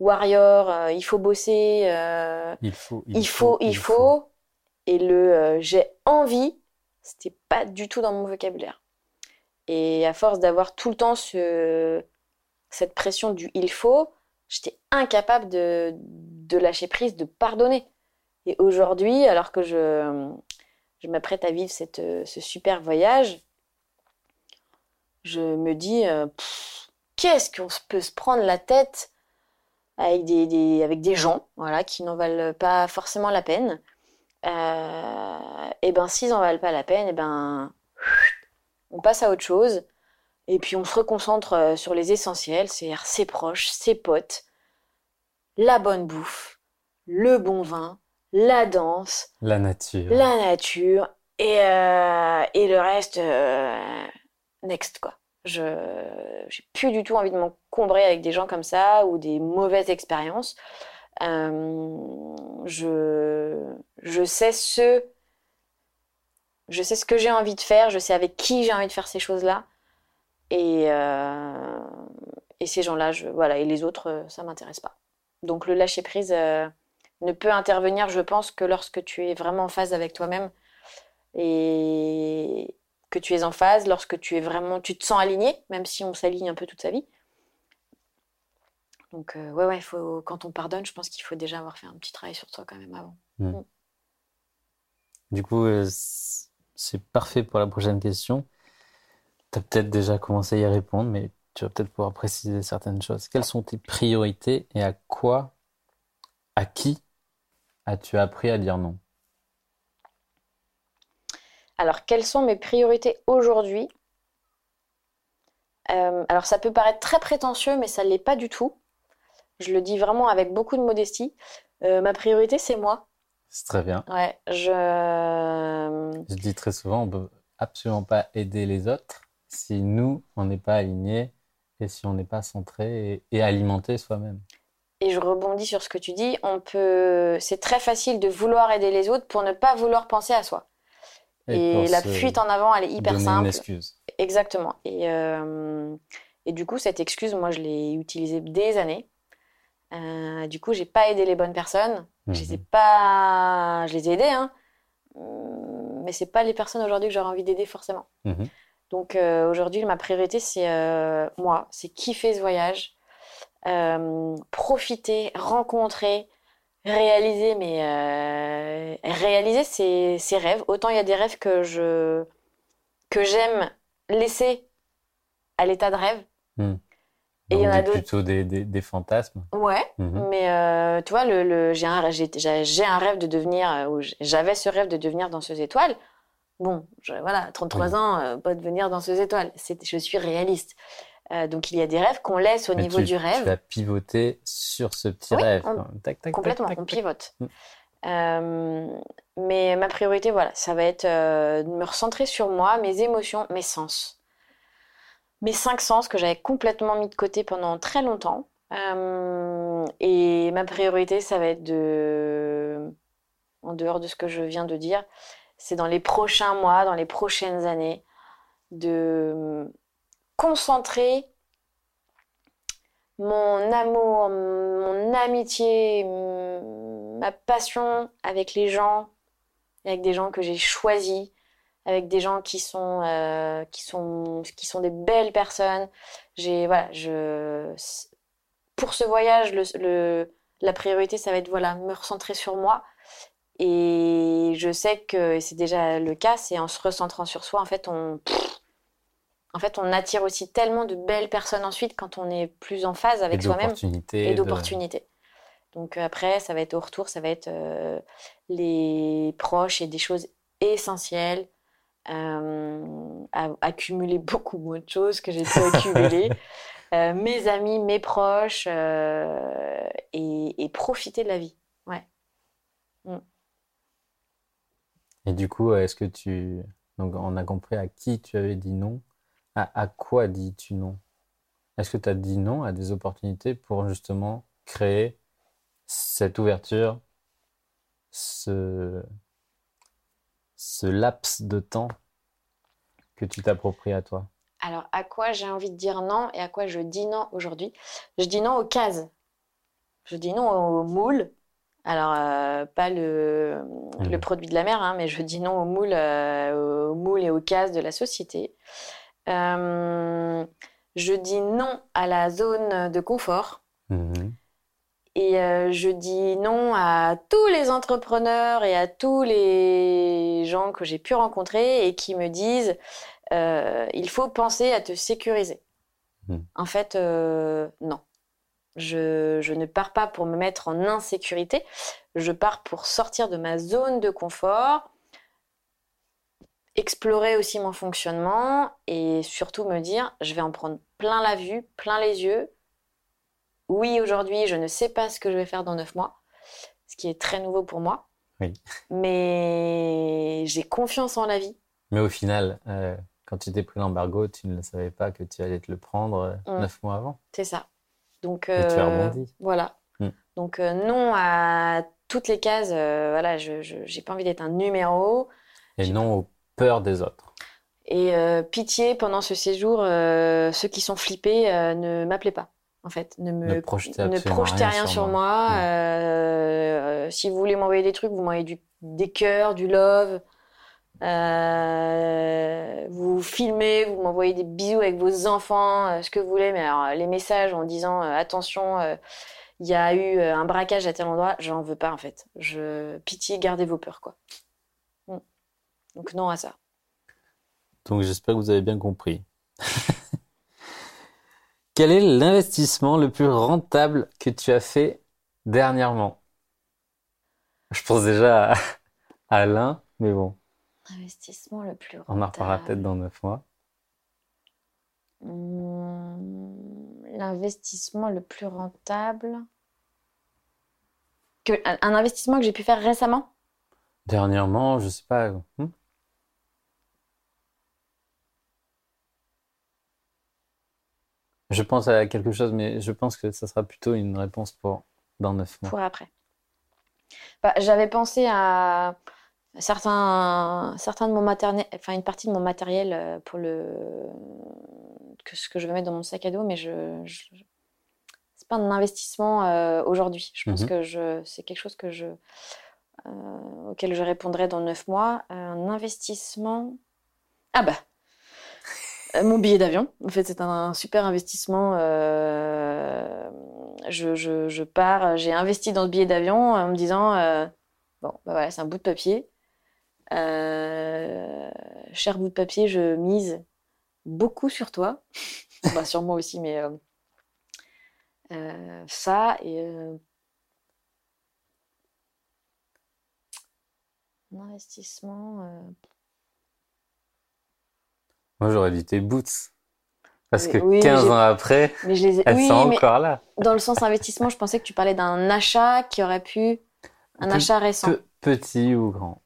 warrior, il faut bosser, Il faut, il faut, il faut. Et le euh, j'ai envie, c'était pas du tout dans mon vocabulaire. Et à force d'avoir tout le temps ce, cette pression du il faut, j'étais incapable de, lâcher prise, de pardonner. Et aujourd'hui, alors que je, m'apprête à vivre cette, ce super voyage, je me dis, euh, qu'est-ce qu'on peut se prendre la tête avec des, des- avec des gens voilà, qui n'en valent pas forcément la peine. Euh, et ben s'ils en valent pas la peine, et ben on passe à autre chose. Et puis on se reconcentre euh, sur les essentiels, c'est-à-dire ses proches, ses potes, la bonne bouffe, le bon vin, la danse, La nature. la nature et, euh, et le reste, euh, next quoi. Je j'ai plus du tout envie de m'encombrer avec des gens comme ça ou des mauvaises expériences. Euh, je, sais ce, je sais ce que j'ai envie de faire, je sais avec qui j'ai envie de faire ces choses-là. Et, euh, ces gens-là, je, voilà, et les autres, euh, ça m'intéresse pas. Donc le lâcher prise ne peut intervenir, je pense, que lorsque tu es vraiment en phase avec toi-même et que tu es en phase, lorsque tu es vraiment, tu te sens aligné, même si on s'aligne un peu toute sa vie. Donc euh, ouais, ouais, faut, quand on pardonne, je pense qu'il faut déjà avoir fait un petit travail sur soi quand même avant. Du coup, euh, c'est parfait pour la prochaine question. Tu as peut-être déjà commencé à y répondre, mais tu vas peut-être pouvoir préciser certaines choses. Quelles sont tes priorités et à quoi, à qui as-tu appris à dire non? Alors, quelles sont mes priorités aujourd'hui? Euh, alors, ça peut paraître très prétentieux, mais ça ne l'est pas du tout. Je le dis vraiment avec beaucoup de modestie. Euh, ma priorité, c'est moi. C'est très bien. Ouais, je... Je dis très souvent, on peut absolument pas aider les autres si nous, on n'est pas alignés et si on n'est pas centré et, et alimenté soi-même. Et je rebondis sur ce que tu dis. On peut... C'est très facile de vouloir aider les autres pour ne pas vouloir penser à soi. Et la fuite en avant, elle est hyper donner une simple. excuse. Exactement. Et, euh, Et du coup, cette excuse, moi, je l'ai utilisée des années. Euh, du coup, j'ai pas aidé les bonnes personnes. Je les ai Mhm. pas, je les ai aidées, hein. Hum, Mais c'est pas les personnes aujourd'hui que j'aurais envie d'aider forcément. Mhm. Donc euh, aujourd'hui, ma priorité, c'est euh, moi, c'est kiffer ce voyage, profiter, rencontrer, réaliser euh, réaliser ses, ses rêves. Autant il y a des rêves que je que j'aime laisser à l'état de rêve. Et il y Donc, en a des- d'autres- plutôt des, des, des fantasmes. Ouais, Mhm. mais euh, tu vois, le, le- j'ai un, un rêve de devenir, euh, ou j'avais ce rêve de devenir danseuse étoile. Bon, je- voilà, 33 Oui. ans, euh, pas devenir danseuse étoile. Je suis réaliste. Euh, donc il y a des rêves qu'on laisse au Mais niveau tu, du rêve. Tu as pivoté sur ce petit Oui, rêve. on- quoi. Tac, tac, Complètement, tac, on pivote. Mm. Mais ma priorité, voilà, ça va être de me recentrer sur moi, mes émotions, mes sens. Mes cinq sens que j'avais complètement mis de côté pendant très longtemps. Euh, et ma priorité, ça va être de, en dehors de ce que je viens de dire, c'est dans les prochains mois, dans les prochaines années, de concentrer mon amour, mon amitié, ma passion avec les gens, avec des gens que j'ai choisis, avec des gens qui sont, euh, qui sont, qui sont des belles personnes. J'ai, voilà, je, pour ce voyage, le, le- la priorité, ça va être, voilà, me recentrer sur moi. Et je sais que c'est déjà le cas, c'est en se recentrant sur soi, en fait, on, pff, en fait, on attire aussi tellement de belles personnes ensuite quand on est plus en phase avec soi-même et d'opportunités. Donc après, ça va être au retour, ça va être euh, les proches et des choses essentielles. Euh, à accumuler beaucoup moins de choses que j'ai pu accumuler. Euh, mes amis, mes proches euh, et, et profiter de la vie. Ouais. Et du coup, est-ce que tu... Donc, on a compris à qui tu avais dit non. À, à quoi dis-tu non? Est-ce que tu as dit non à des opportunités pour justement créer cette ouverture, ce, ce laps de temps que tu t'appropries à toi? Alors, à quoi j'ai envie de dire non et à quoi je dis non aujourd'hui? Je dis non aux cases. Je dis non aux moules. Alors, euh, pas le, le produit de la mer, hein, mais je dis non aux moules, euh, aux moules et aux cases de la société. Euh, je dis non à la zone de confort. Mhm. Et euh, je dis non à tous les entrepreneurs et à tous les gens que j'ai pu rencontrer et qui me disent euh, il faut penser à te sécuriser. Hmm. En fait, euh, non. Je, je ne pars pas pour me mettre en insécurité. Je pars pour sortir de ma zone de confort, explorer aussi mon fonctionnement et surtout me dire je vais en prendre plein la vue, plein les yeux oui, aujourd'hui, je ne sais pas ce que je vais faire dans neuf mois, ce qui est très nouveau pour moi. Oui. Mais j'ai confiance en la vie. Mais au final, euh, quand tu t'es pris l'embargo, tu ne savais pas que tu allais te le prendre euh, Mm. neuf mois avant. C'est ça. Donc, Et tu as euh, rebondi. voilà. Mm. Donc, euh, non à toutes les cases. voilà, je n'ai pas envie d'être un numéro. Et non aux peurs des autres. Et pitié, pendant ce séjour, ceux qui sont flippés ne m'appelaient pas. En fait, ne me Ne projetez ne absolument projetez rien rien sur moi. moi. Euh, si vous voulez m'envoyer des trucs, vous m'envoyez du- des cœurs, du love. Euh, vous filmez, vous m'envoyez des bisous avec vos enfants, euh, ce que vous voulez. Mais alors, les messages en disant euh, attention, il y a eu un braquage à tel endroit, j'en veux pas en fait. Je pitié, gardez vos peurs quoi. Mm. Donc non à ça. Donc j'espère que vous avez bien compris. Quel est l'investissement le plus rentable que tu as fait dernièrement? Je pense déjà à, à l'un, mais bon, Investissement le plus on en reparlera rentable. peut-être dans neuf mois. Hum, L'investissement le plus rentable. Que, un investissement que j'ai pu faire récemment? Dernièrement, je sais pas. hmm? Je pense à quelque chose, mais je pense que ça sera plutôt une réponse pour dans neuf mois. Pour après. Bah, j'avais pensé à certains, certains de mon matériel, enfin une partie de mon matériel euh, pour le que ce que je vais mettre dans mon sac à dos, mais je, je c'est pas un investissement euh, aujourd'hui. Je pense Mhm. que je, c'est quelque chose que je euh, auquel je répondrai dans neuf mois. Un investissement. Ah bah. Euh, Mon billet d'avion, en fait, c'est un super investissement. euh, je, pars, j'ai investi dans ce billet d'avion en me disant, euh, bon, bah voilà, c'est un bout de papier. Cher bout de papier, je mise beaucoup sur toi. bah, sur moi aussi, mais ça et un investissement. Moi, j'aurais dit tes boots. Parce que oui, 15 j'ai- ans après, Mais je les ai. elles oui, sont mais encore là. dans le sens investissement, je pensais que tu parlais d'un achat qui aurait pu. Un Pe- achat récent. Pe- petit ou grand.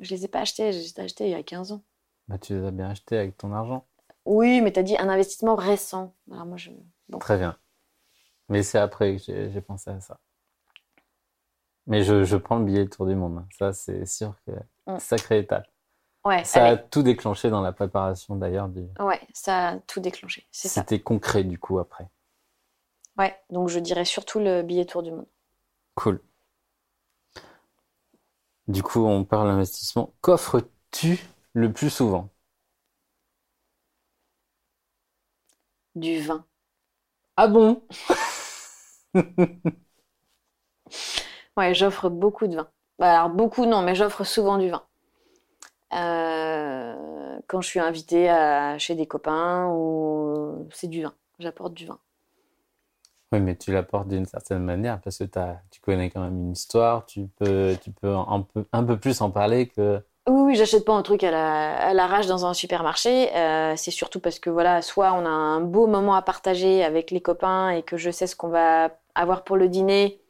Je les ai pas achetés, je les ai achetés il y a 15 ans. Bah, tu les as bien achetés avec ton argent. Oui, mais tu as dit un investissement récent. Alors moi, je. Bon. Très bien. Mais c'est après que j'ai pensé à ça. Mais je, je prends le billet de tour du monde. hein. Ça, c'est sûr que Mm. sacrée étape. Ouais, Ça a tout déclenché dans la préparation d'ailleurs. Du... Ouais, ça a tout déclenché. C'est ça. C'était concret du coup après. Ouais, donc je dirais surtout le billet tour du monde. Cool. Du coup, on parle d'investissement. Qu'offres-tu le plus souvent? Du vin. Ah bon? Ouais, j'offre beaucoup de vin. Bah, alors beaucoup non, mais j'offre souvent du vin. Euh, quand je suis invitée à- chez des copains ou c'est du vin. J'apporte du vin. Oui, mais tu l'apportes d'une certaine manière parce que tu connais quand même une histoire, tu peux, tu peux un peu, un peu plus en parler que. Oui, oui, j'achète pas un truc à la, l'arrache dans un supermarché. Euh, c'est surtout parce que voilà, soit on a un beau moment à partager avec les copains et que je sais ce qu'on va avoir pour le dîner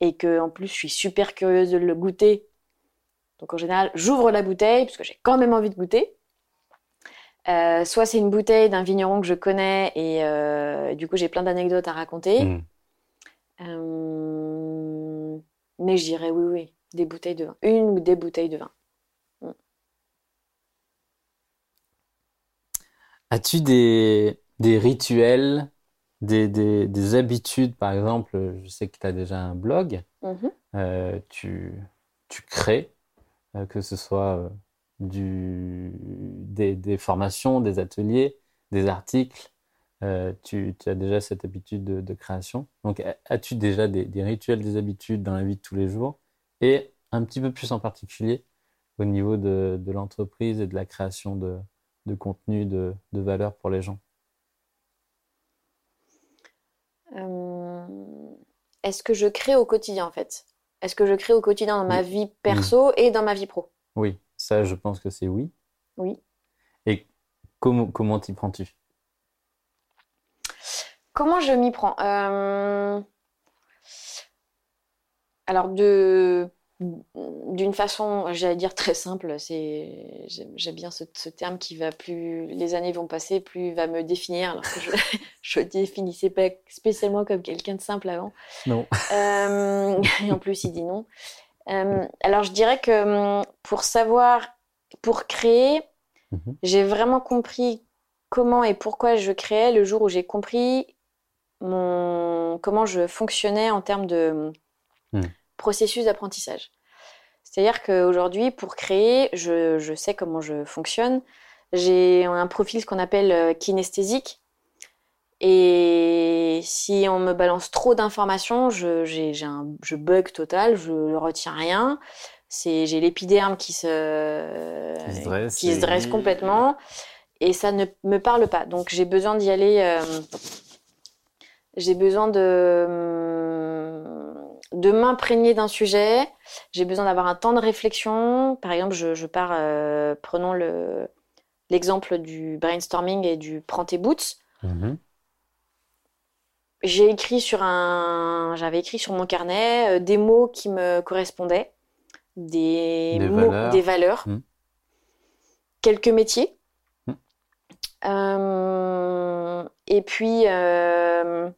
et que en plus je suis super curieuse de le goûter. Donc en général, j'ouvre la bouteille parce que j'ai quand même envie de goûter. Euh, soit c'est une bouteille d'un vigneron que je connais et euh, du coup j'ai plein d'anecdotes à raconter. Mm. Euh, mais je dirais oui, oui, des bouteilles de vin. Une ou des bouteilles de vin. As-tu des, des rituels, des, des, des habitudes, par exemple, je sais que tu as déjà un blog, Mhm. tu, tu crées, que ce soit euh, du, des, formations, des ateliers, des articles, euh, tu, as déjà cette habitude de, création. Donc, as-tu déjà des, rituels, des habitudes dans la vie de tous les jours? Et un petit peu plus en particulier au niveau de, l'entreprise et de la création de, contenu, de, valeur pour les gens? Euh, Est-ce que je crée au quotidien en fait? Est-ce que je crée au quotidien dans ma vie perso et dans ma vie pro? Oui, ça, je pense que c'est oui. Oui. Et comment, comment t'y prends-tu? Comment je m'y prends? Euh, Alors de d'une façon, j'allais dire très simple, c'est j'aime bien ce, ce terme qui va plus les années vont passer, plus va me définir, alors que je je définissais pas spécialement comme quelqu'un de simple avant. Non. Euh, et en plus, il dit non. Euh, alors, je dirais que pour savoir, pour créer, Mhm. j'ai vraiment compris comment et pourquoi je créais le jour où j'ai compris mon, comment je fonctionnais en termes de Mhm. Processus d'apprentissage. C'est-à-dire qu'aujourd'hui, pour créer, je, je sais comment je fonctionne. J'ai un profil ce qu'on appelle euh, kinesthésique. Et si on me balance trop d'informations, je, j'ai, un, je bug total, je ne retiens rien. C'est, j'ai l'épiderme qui se, Qui se dresse qui se et- dresse complètement et ça ne me parle pas. Donc j'ai besoin d'y aller. euh, j'ai besoin de, de m'imprégner d'un sujet. J'ai besoin d'avoir un temps de réflexion. Par exemple, je, je pars, euh, prenons le, l'exemple du brainstorming et du prends tes boots. Mhm. J'ai écrit sur un, j'avais écrit sur mon carnet euh, des mots qui me correspondaient, des, Des mots, valeurs. des valeurs, Mm. quelques métiers. Mm. Euh, et puis euh,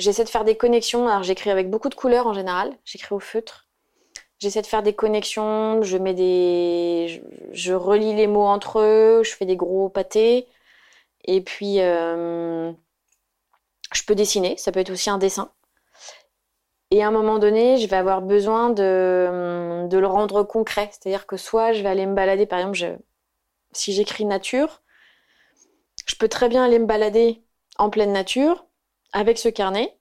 j'essaie de faire des connexions. Alors j'écris avec beaucoup de couleurs en général. J'écris au feutre. J'essaie de faire des connexions, je mets des, je, relie les mots entre eux, je fais des gros pâtés. Et puis, euh, je peux dessiner, ça peut être aussi un dessin. Et à un moment donné, je vais avoir besoin de, le rendre concret. C'est-à-dire que soit je vais aller me balader, par exemple, si j'écris nature, je peux très bien aller me balader en pleine nature avec ce carnet,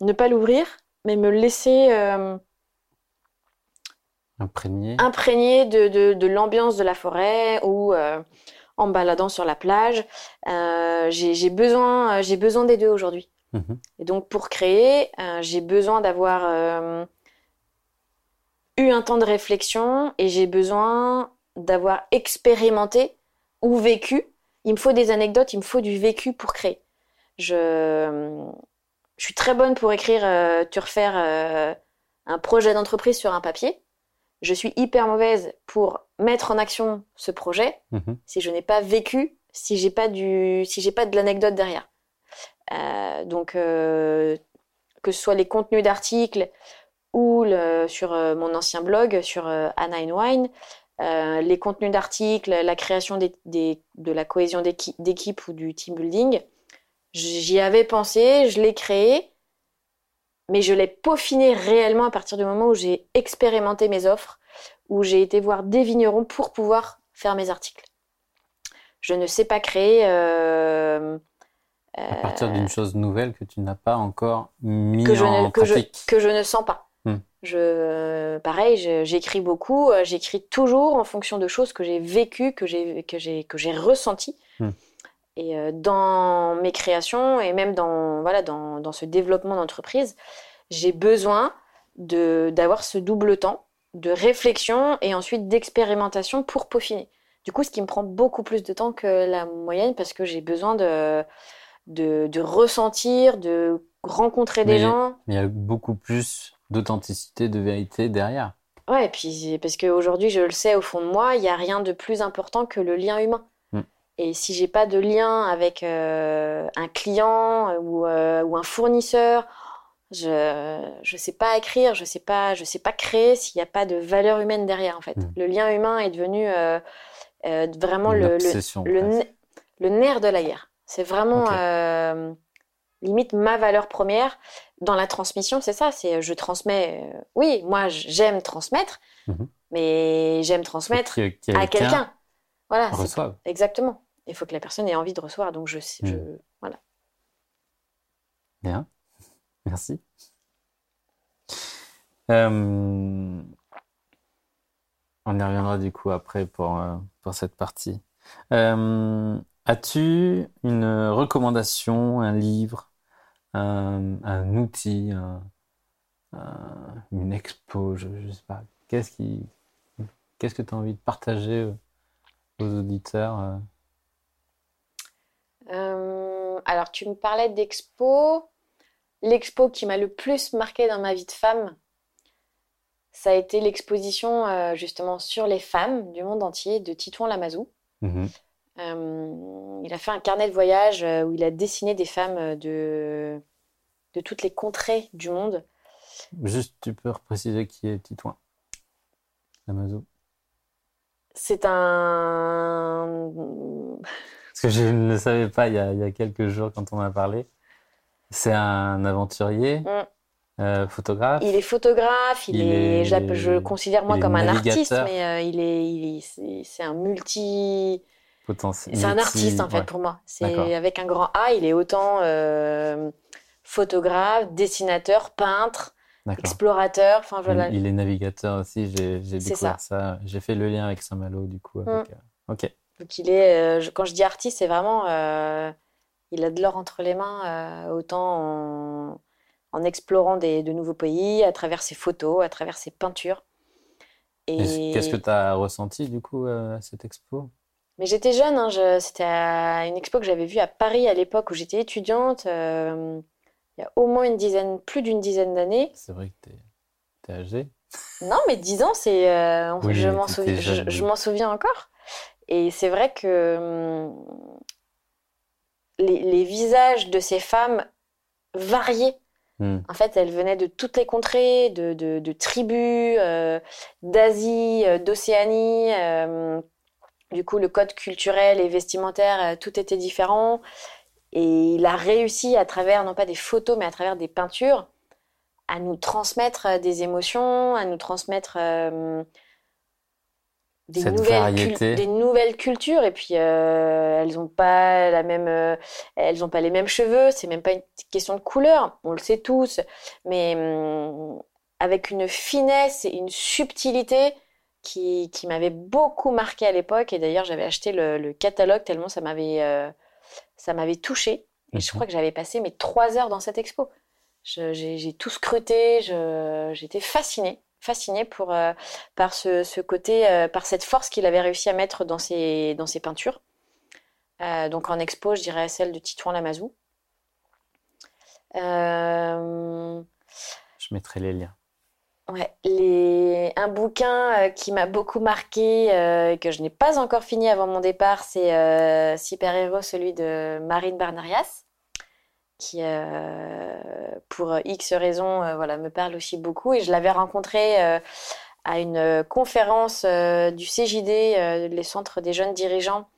ne pas l'ouvrir, mais me laisser euh, imprégné de, de, de l'ambiance de la forêt ou euh, en me baladant sur la plage. Euh, j'ai besoin, j'ai besoin des deux aujourd'hui. Mhm. Et donc pour créer, j'ai besoin d'avoir eu un temps de réflexion et j'ai besoin d'avoir expérimenté ou vécu. Il me faut des anecdotes, il me faut du vécu pour créer. Je, je suis très bonne pour écrire, euh, te refaire euh, un projet d'entreprise sur un papier. Je suis hyper mauvaise pour mettre en action ce projet Mhm. si je n'ai pas vécu, si j'ai pas du, si j'ai pas de l'anecdote derrière. Euh, donc que ce soit les contenus d'articles ou le, sur mon ancien blog sur Anna and Wine, euh, les contenus d'articles, la création des, des- de la cohésion d'équi- d'équipe ou du team building, j'y avais pensé, je l'ai créé, mais je l'ai peaufiné réellement à partir du moment où j'ai expérimenté mes offres, où j'ai été voir des vignerons pour pouvoir faire mes articles. Je ne sais pas créer. euh, À partir d'une chose nouvelle que tu n'as pas encore mis que je, en ne, que, je, que je ne sens pas. Hmm. Je, pareil, je- j'écris beaucoup, euh, j'écris toujours en fonction de choses que j'ai vécues, que j'ai, que j'ai, que j'ai ressenties. Et euh, dans mes créations et même dans, voilà, dans, dans ce développement d'entreprise, j'ai besoin d'avoir ce double temps de réflexion et ensuite d'expérimentation pour peaufiner. Du coup, ce qui me prend beaucoup plus de temps que la moyenne parce que j'ai besoin de, de, de ressentir, de rencontrer des gens. Mais il y a beaucoup plus d'authenticité, de vérité derrière. Ouais, et puis parce qu'aujourd'hui, je le sais au fond de moi, il n'y a rien de plus important que le lien humain. Et si j'ai pas de lien avec euh, un client ou, euh, ou un fournisseur, je je sais pas écrire, je sais pas je sais pas créer s'il n'y a pas de valeur humaine derrière en fait. Mm. Le lien humain est devenu euh, euh, vraiment Une le, nerf de la guerre. C'est vraiment euh, limite ma valeur première dans la transmission, c'est ça, c'est je transmets. euh, oui, moi j'aime transmettre, Mhm. mais j'aime transmettre à quelqu'un. Voilà, c'est- reçoive. exactement. Il faut que la personne ait envie de recevoir. Donc je, je Mhm. voilà. Bien. Merci. Euh, On y reviendra du coup après pour, euh, pour cette partie. Euh, As-tu une recommandation, un livre, un, un outil, un- un- une expo, je, je sais pas. Qu'est-ce qui, qu'est-ce que tu as envie de partager euh, aux auditeurs euh alors, tu me parlais d'expo. L'expo qui m'a le plus marqué dans ma vie de femme, ça a été l'exposition euh, justement sur les femmes du monde entier de Titouan Lamazou. Mhm. Euh, il a fait un carnet de voyage où il a dessiné des femmes de, de toutes les contrées du monde. Juste, tu peux repréciser qui est Titouan Lamazou. C'est un... Parce que je ne le savais pas il y a, il y a quelques jours quand on a parlé. C'est un aventurier, Mm. euh, photographe. Il est photographe, il, Il est, est- je le considère moi comme un artiste, mais euh, il est, c'est un multi, potentiel. c'est un artiste en fait ouais. pour moi. C'est avec un grand A, il est autant euh, photographe, dessinateur, peintre, explorateur. Enfin Il, voilà. il est navigateur aussi, j'ai découvert ça. J'ai fait le lien avec Saint-Malo du coup. Avec, euh, Ok. Donc il est, euh, je- quand je dis artiste, c'est vraiment, euh, il a de l'or entre les mains, euh, autant en, en explorant des, de nouveaux pays, à travers ses photos, à travers ses peintures. Et Qu'est-ce que tu as ressenti du coup à cette expo? Mais j'étais jeune, hein, je- c'était une expo que j'avais vue à Paris à l'époque où j'étais étudiante, euh, il y a au moins une dizaine, plus d'une dizaine d'années. C'est vrai que tu es, âgé. Non, mais 10 ans, c'est, Oui, je m'en souviens, je, souviens encore. Et c'est vrai que hum, les, les visages de ces femmes variés Hmm. En fait, elles venaient de toutes les contrées, de, de- de tribus, euh, d'Asie, euh, d'Océanie. euh, du coup, le code culturel et vestimentaire, tout était différent. Et il a réussi à travers, non pas des photos, mais à travers des peintures, à nous transmettre des émotions, à nous transmettre des, nouvelles des nouvelles cultures. Et puis, euh, elles n'ont pas la même, euh, elles ont pas les mêmes cheveux. C'est même pas une question de couleur. On le sait tous, mais hum, avec une finesse et une subtilité qui, qui m'avait beaucoup marqué à l'époque. Et d'ailleurs, j'avais acheté le, le catalogue tellement ça m'avait euh, ça m'avait touché. Et je Mhm. crois que j'avais passé mes trois heures dans cette expo. J'ai tout scruté, j'étais fascinée, fascinée pour, euh, par ce, ce côté, euh, par cette force qu'il avait réussi à mettre dans ses, dans ses peintures. Euh, donc en expo, je dirais celle de Titouan Lamazou. Je mettrai les liens. Ouais, les... un bouquin qui m'a beaucoup marqué, et que je n'ai pas encore fini avant mon départ, c'est Super Héros, celui de Marine Barnarias, qui, euh, pour X raisons, euh, voilà, me parle aussi beaucoup. Et je l'avais rencontré euh, à une conférence euh, du CJD, euh, les centres des jeunes dirigeants,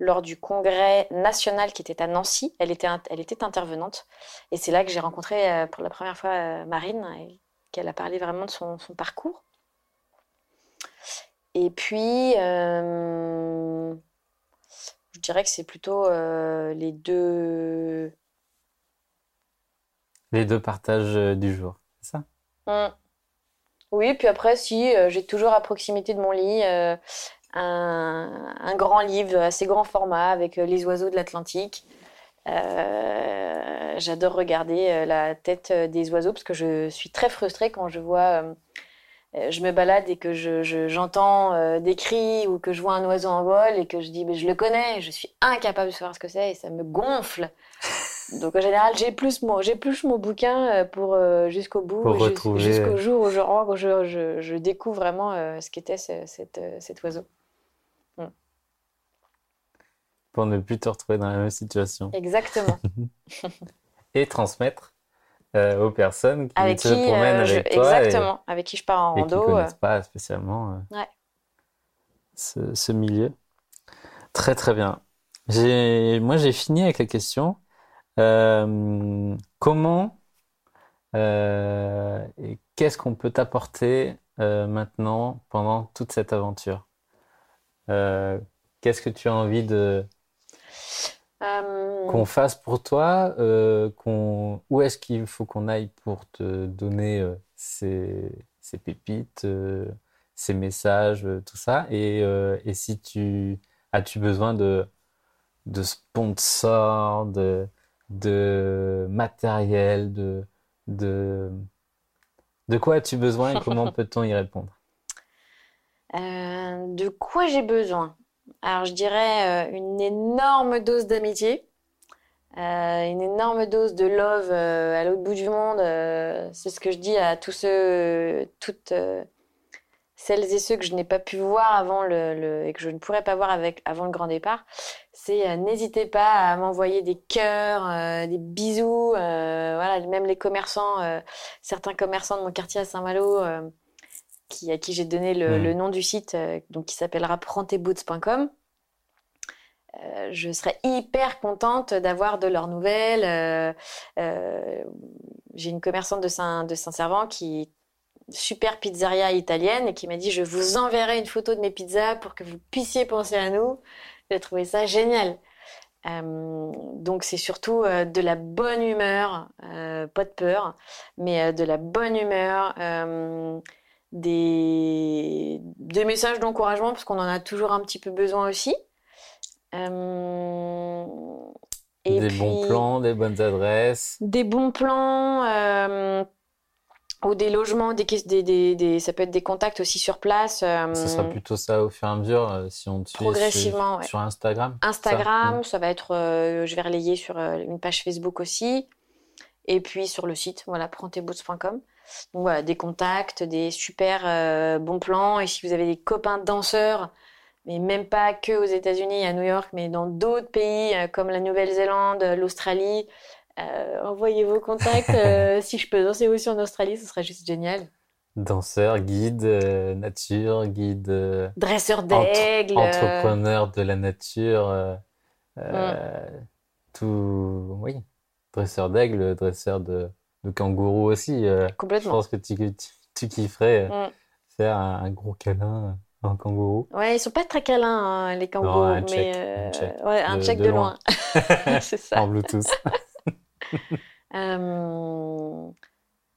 lors du congrès national qui était à Nancy. Elle était, elle était intervenante. Et c'est là que j'ai rencontré euh, pour la première fois euh, Marine. Et qu'elle a parlé vraiment de son, parcours. Et puis, euh, je dirais que c'est plutôt euh, les deux. Les deux partages euh, du jour, c'est ça? Hmm. Oui, puis après, si, euh, j'ai toujours à proximité de mon lit euh, un, grand livre assez grand format avec les oiseaux de l'Atlantique. J'adore regarder la tête des oiseaux parce que je suis très frustrée quand je vois, je me balade et que je, je- j'entends euh, des cris ou que je vois un oiseau en vol et que je dis, mais je le connais, je suis incapable de savoir ce que c'est et ça me gonfle. Donc en général, j'épluche mon, mon bouquin euh, pour euh, jusqu'au bout, jusqu'au euh, jour où je, rentre, je, je, je découvre vraiment euh, ce qu'était ce- cet oiseau. Pour ne plus te retrouver dans la même situation. Exactement. Et transmettre euh, aux personnes qui Avec se qui, promènent je- avec toi et, exactement, avec qui je pars en et qui rando. euh, connaissent pas spécialement Ouais. ce, ce milieu. Très très bien. Moi j'ai fini avec les questions. Euh, comment euh, et qu'est-ce qu'on peut t'apporter euh, maintenant pendant toute cette aventure? Qu'est-ce que tu as envie de qu'on fasse pour toi, qu'on, où est-ce qu'il faut qu'on aille pour te donner ces, ces pépites, ces messages, tout ça, et, et si tu as-tu besoin de, de sponsors, de, de matériel, de, de, de quoi as-tu besoin et comment peut-on y répondre? Euh, de quoi j'ai besoin? Alors, je dirais euh, une énorme dose d'amitié, euh, une énorme dose de love à l'autre bout du monde. c'est ce que je dis à tous ceux, toutes celles et ceux que je n'ai pas pu voir avant le, le- et que je ne pourrais pas voir avec, avant le grand départ. C'est euh, n'hésitez pas à m'envoyer des cœurs, euh, des bisous. euh, voilà, même les commerçants, certains commerçants de mon quartier à Saint-Malo. qui, à qui j'ai donné le, le nom du site, donc qui s'appellera prendtesboots.com. Euh, je serais hyper contente d'avoir de leurs nouvelles. Euh, euh, j'ai une commerçante de Saint, de Saint-Servant qui super pizzeria italienne et qui m'a dit je vous enverrai une photo de mes pizzas pour que vous puissiez penser à nous. J'ai trouvé ça génial. Euh, donc c'est surtout euh, de la bonne humeur, euh, pas de peur, mais de la bonne humeur, des, des messages d'encouragement parce qu'on en a toujours un petit peu besoin aussi. Et Des bons plans, des bonnes adresses. des bons plans ou des logements, des, des, des, des- ça peut être des contacts aussi sur place. euh, Ce sera plutôt ça au fur et à mesure euh, si on te suit Progressivement, sur, ouais. sur Instagram. Instagram, Mm. ça va être, euh, je vais relayer sur une page Facebook aussi, et puis sur le site, voilà, prendtesboots.com. Donc voilà, des contacts, des super bons plans, et si vous avez des copains danseurs, mais même pas que aux États-Unis, à New York, mais dans d'autres pays comme la Nouvelle-Zélande, l'Australie, Euh, envoyez vos contacts. euh, si je peux danser aussi en Australie, ce serait juste génial. Danseur, guide, euh, nature, guide, Dresseur d'aigle. entrepreneur de la nature, euh, tout, oui, dresseur d'aigle, dresseur de, de kangourou aussi. euh, je Complètement. pense que tu, tu, tu kifferais Mm. faire un, un gros câlin à un kangourou. Ouais, ils sont pas très câlins, hein, les kangourous, un mais check, un check. ouais, un De- check de loin. C'est ça. En Bluetooth. Euh,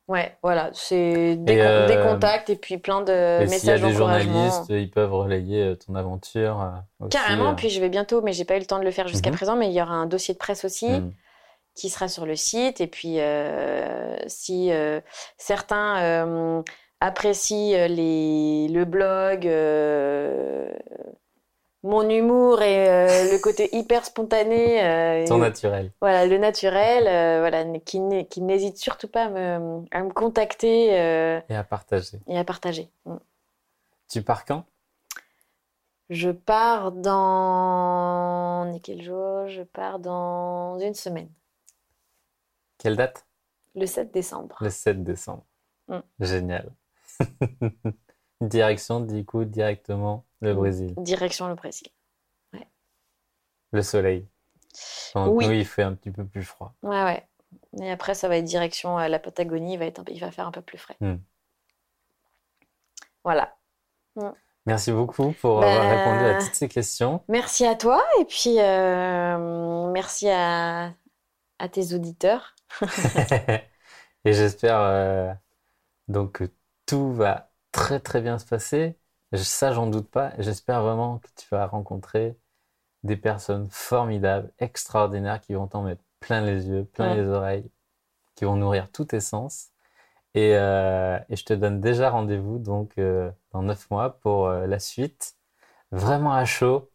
Ouais, voilà, c'est des, Et, euh, des contacts et puis plein de Et s'il y a messages des d'encouragement. journalistes, ils peuvent relayer euh, ton aventure aussi. Carrément, puis je vais bientôt, mais j'ai pas eu le temps de le faire jusqu'à Mhm. présent, mais il y aura un dossier de presse aussi Mm. qui sera sur le site. Et puis, euh, si euh, certains euh, apprécient les, le blog, mon humour et euh, le côté hyper spontané, euh, Ton naturel. voilà, le naturel, euh, voilà, qui n'hé- qui n'hésite surtout pas à me, à me contacter Et à partager. et à partager. Mm. Tu pars quand? Je pars dans... On est quel jour? Je pars dans une semaine, Quelle date? le 7 décembre. Le 7 décembre. Mm. Génial. Direction, du coup, directement le Mm. Brésil. Direction le Brésil. Le soleil. Donc, Oui. nous, il fait un petit peu plus froid. Ouais, ouais. Et après, ça va être direction euh, la Patagonie, il va être un il va faire un peu plus frais. Mm. Voilà. Merci beaucoup pour Bah, avoir répondu à toutes ces questions. Merci à toi et puis euh, merci à, à tes auditeurs. Et j'espère euh, donc que tout va très très bien se passer. Ça, j'en doute pas. J'espère vraiment que tu vas rencontrer des personnes formidables, extraordinaires, qui vont t'en mettre plein les yeux, plein Ouais. les oreilles, qui vont nourrir tous tes sens. Et, euh, et je te donne déjà rendez-vous donc euh, dans neuf mois pour euh, la suite, vraiment à chaud.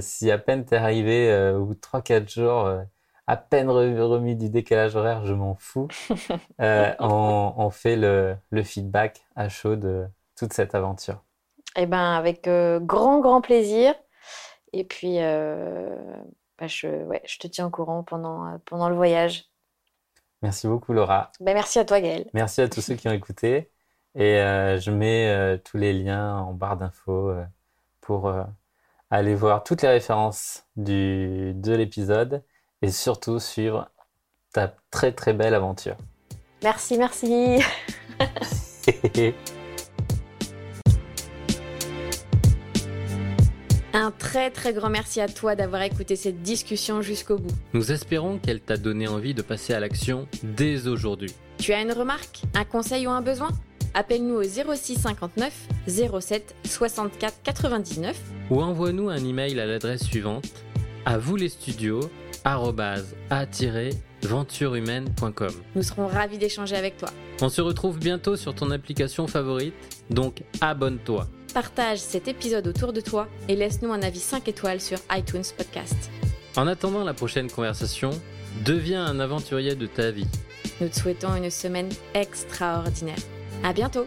Si à peine t'es arrivé bout de 3-4 jours, à peine re- remis du décalage horaire, je m'en fous. Euh, on, on fait le, le feedback à chaud de toute cette aventure. Eh ben, avec euh, grand, grand plaisir. Et puis, euh, bah, je, ouais, je te tiens au courant pendant, pendant le voyage. Merci beaucoup Laura. Ben, merci à toi, Gaël. Merci à tous ceux qui ont écouté. Et je mets tous les liens en barre d'infos pour aller voir toutes les références du, de l'épisode et surtout suivre ta très très belle aventure. Merci, merci. Un très, très grand merci à toi d'avoir écouté cette discussion jusqu'au bout. Nous espérons qu'elle t'a donné envie de passer à l'action dès aujourd'hui. Tu as une remarque, un conseil ou un besoin? Appelle-nous au 06 59 07 64 99 Ou envoie-nous un email à l'adresse suivante à vous les studios venturehumaine.com. Nous serons ravis d'échanger avec toi. On se retrouve bientôt sur ton application favorite, donc abonne-toi. Partage cet épisode autour de toi et laisse-nous un avis 5 étoiles sur iTunes Podcast. En attendant la prochaine conversation, deviens un aventurier de ta vie. Nous te souhaitons une semaine extraordinaire. À bientôt!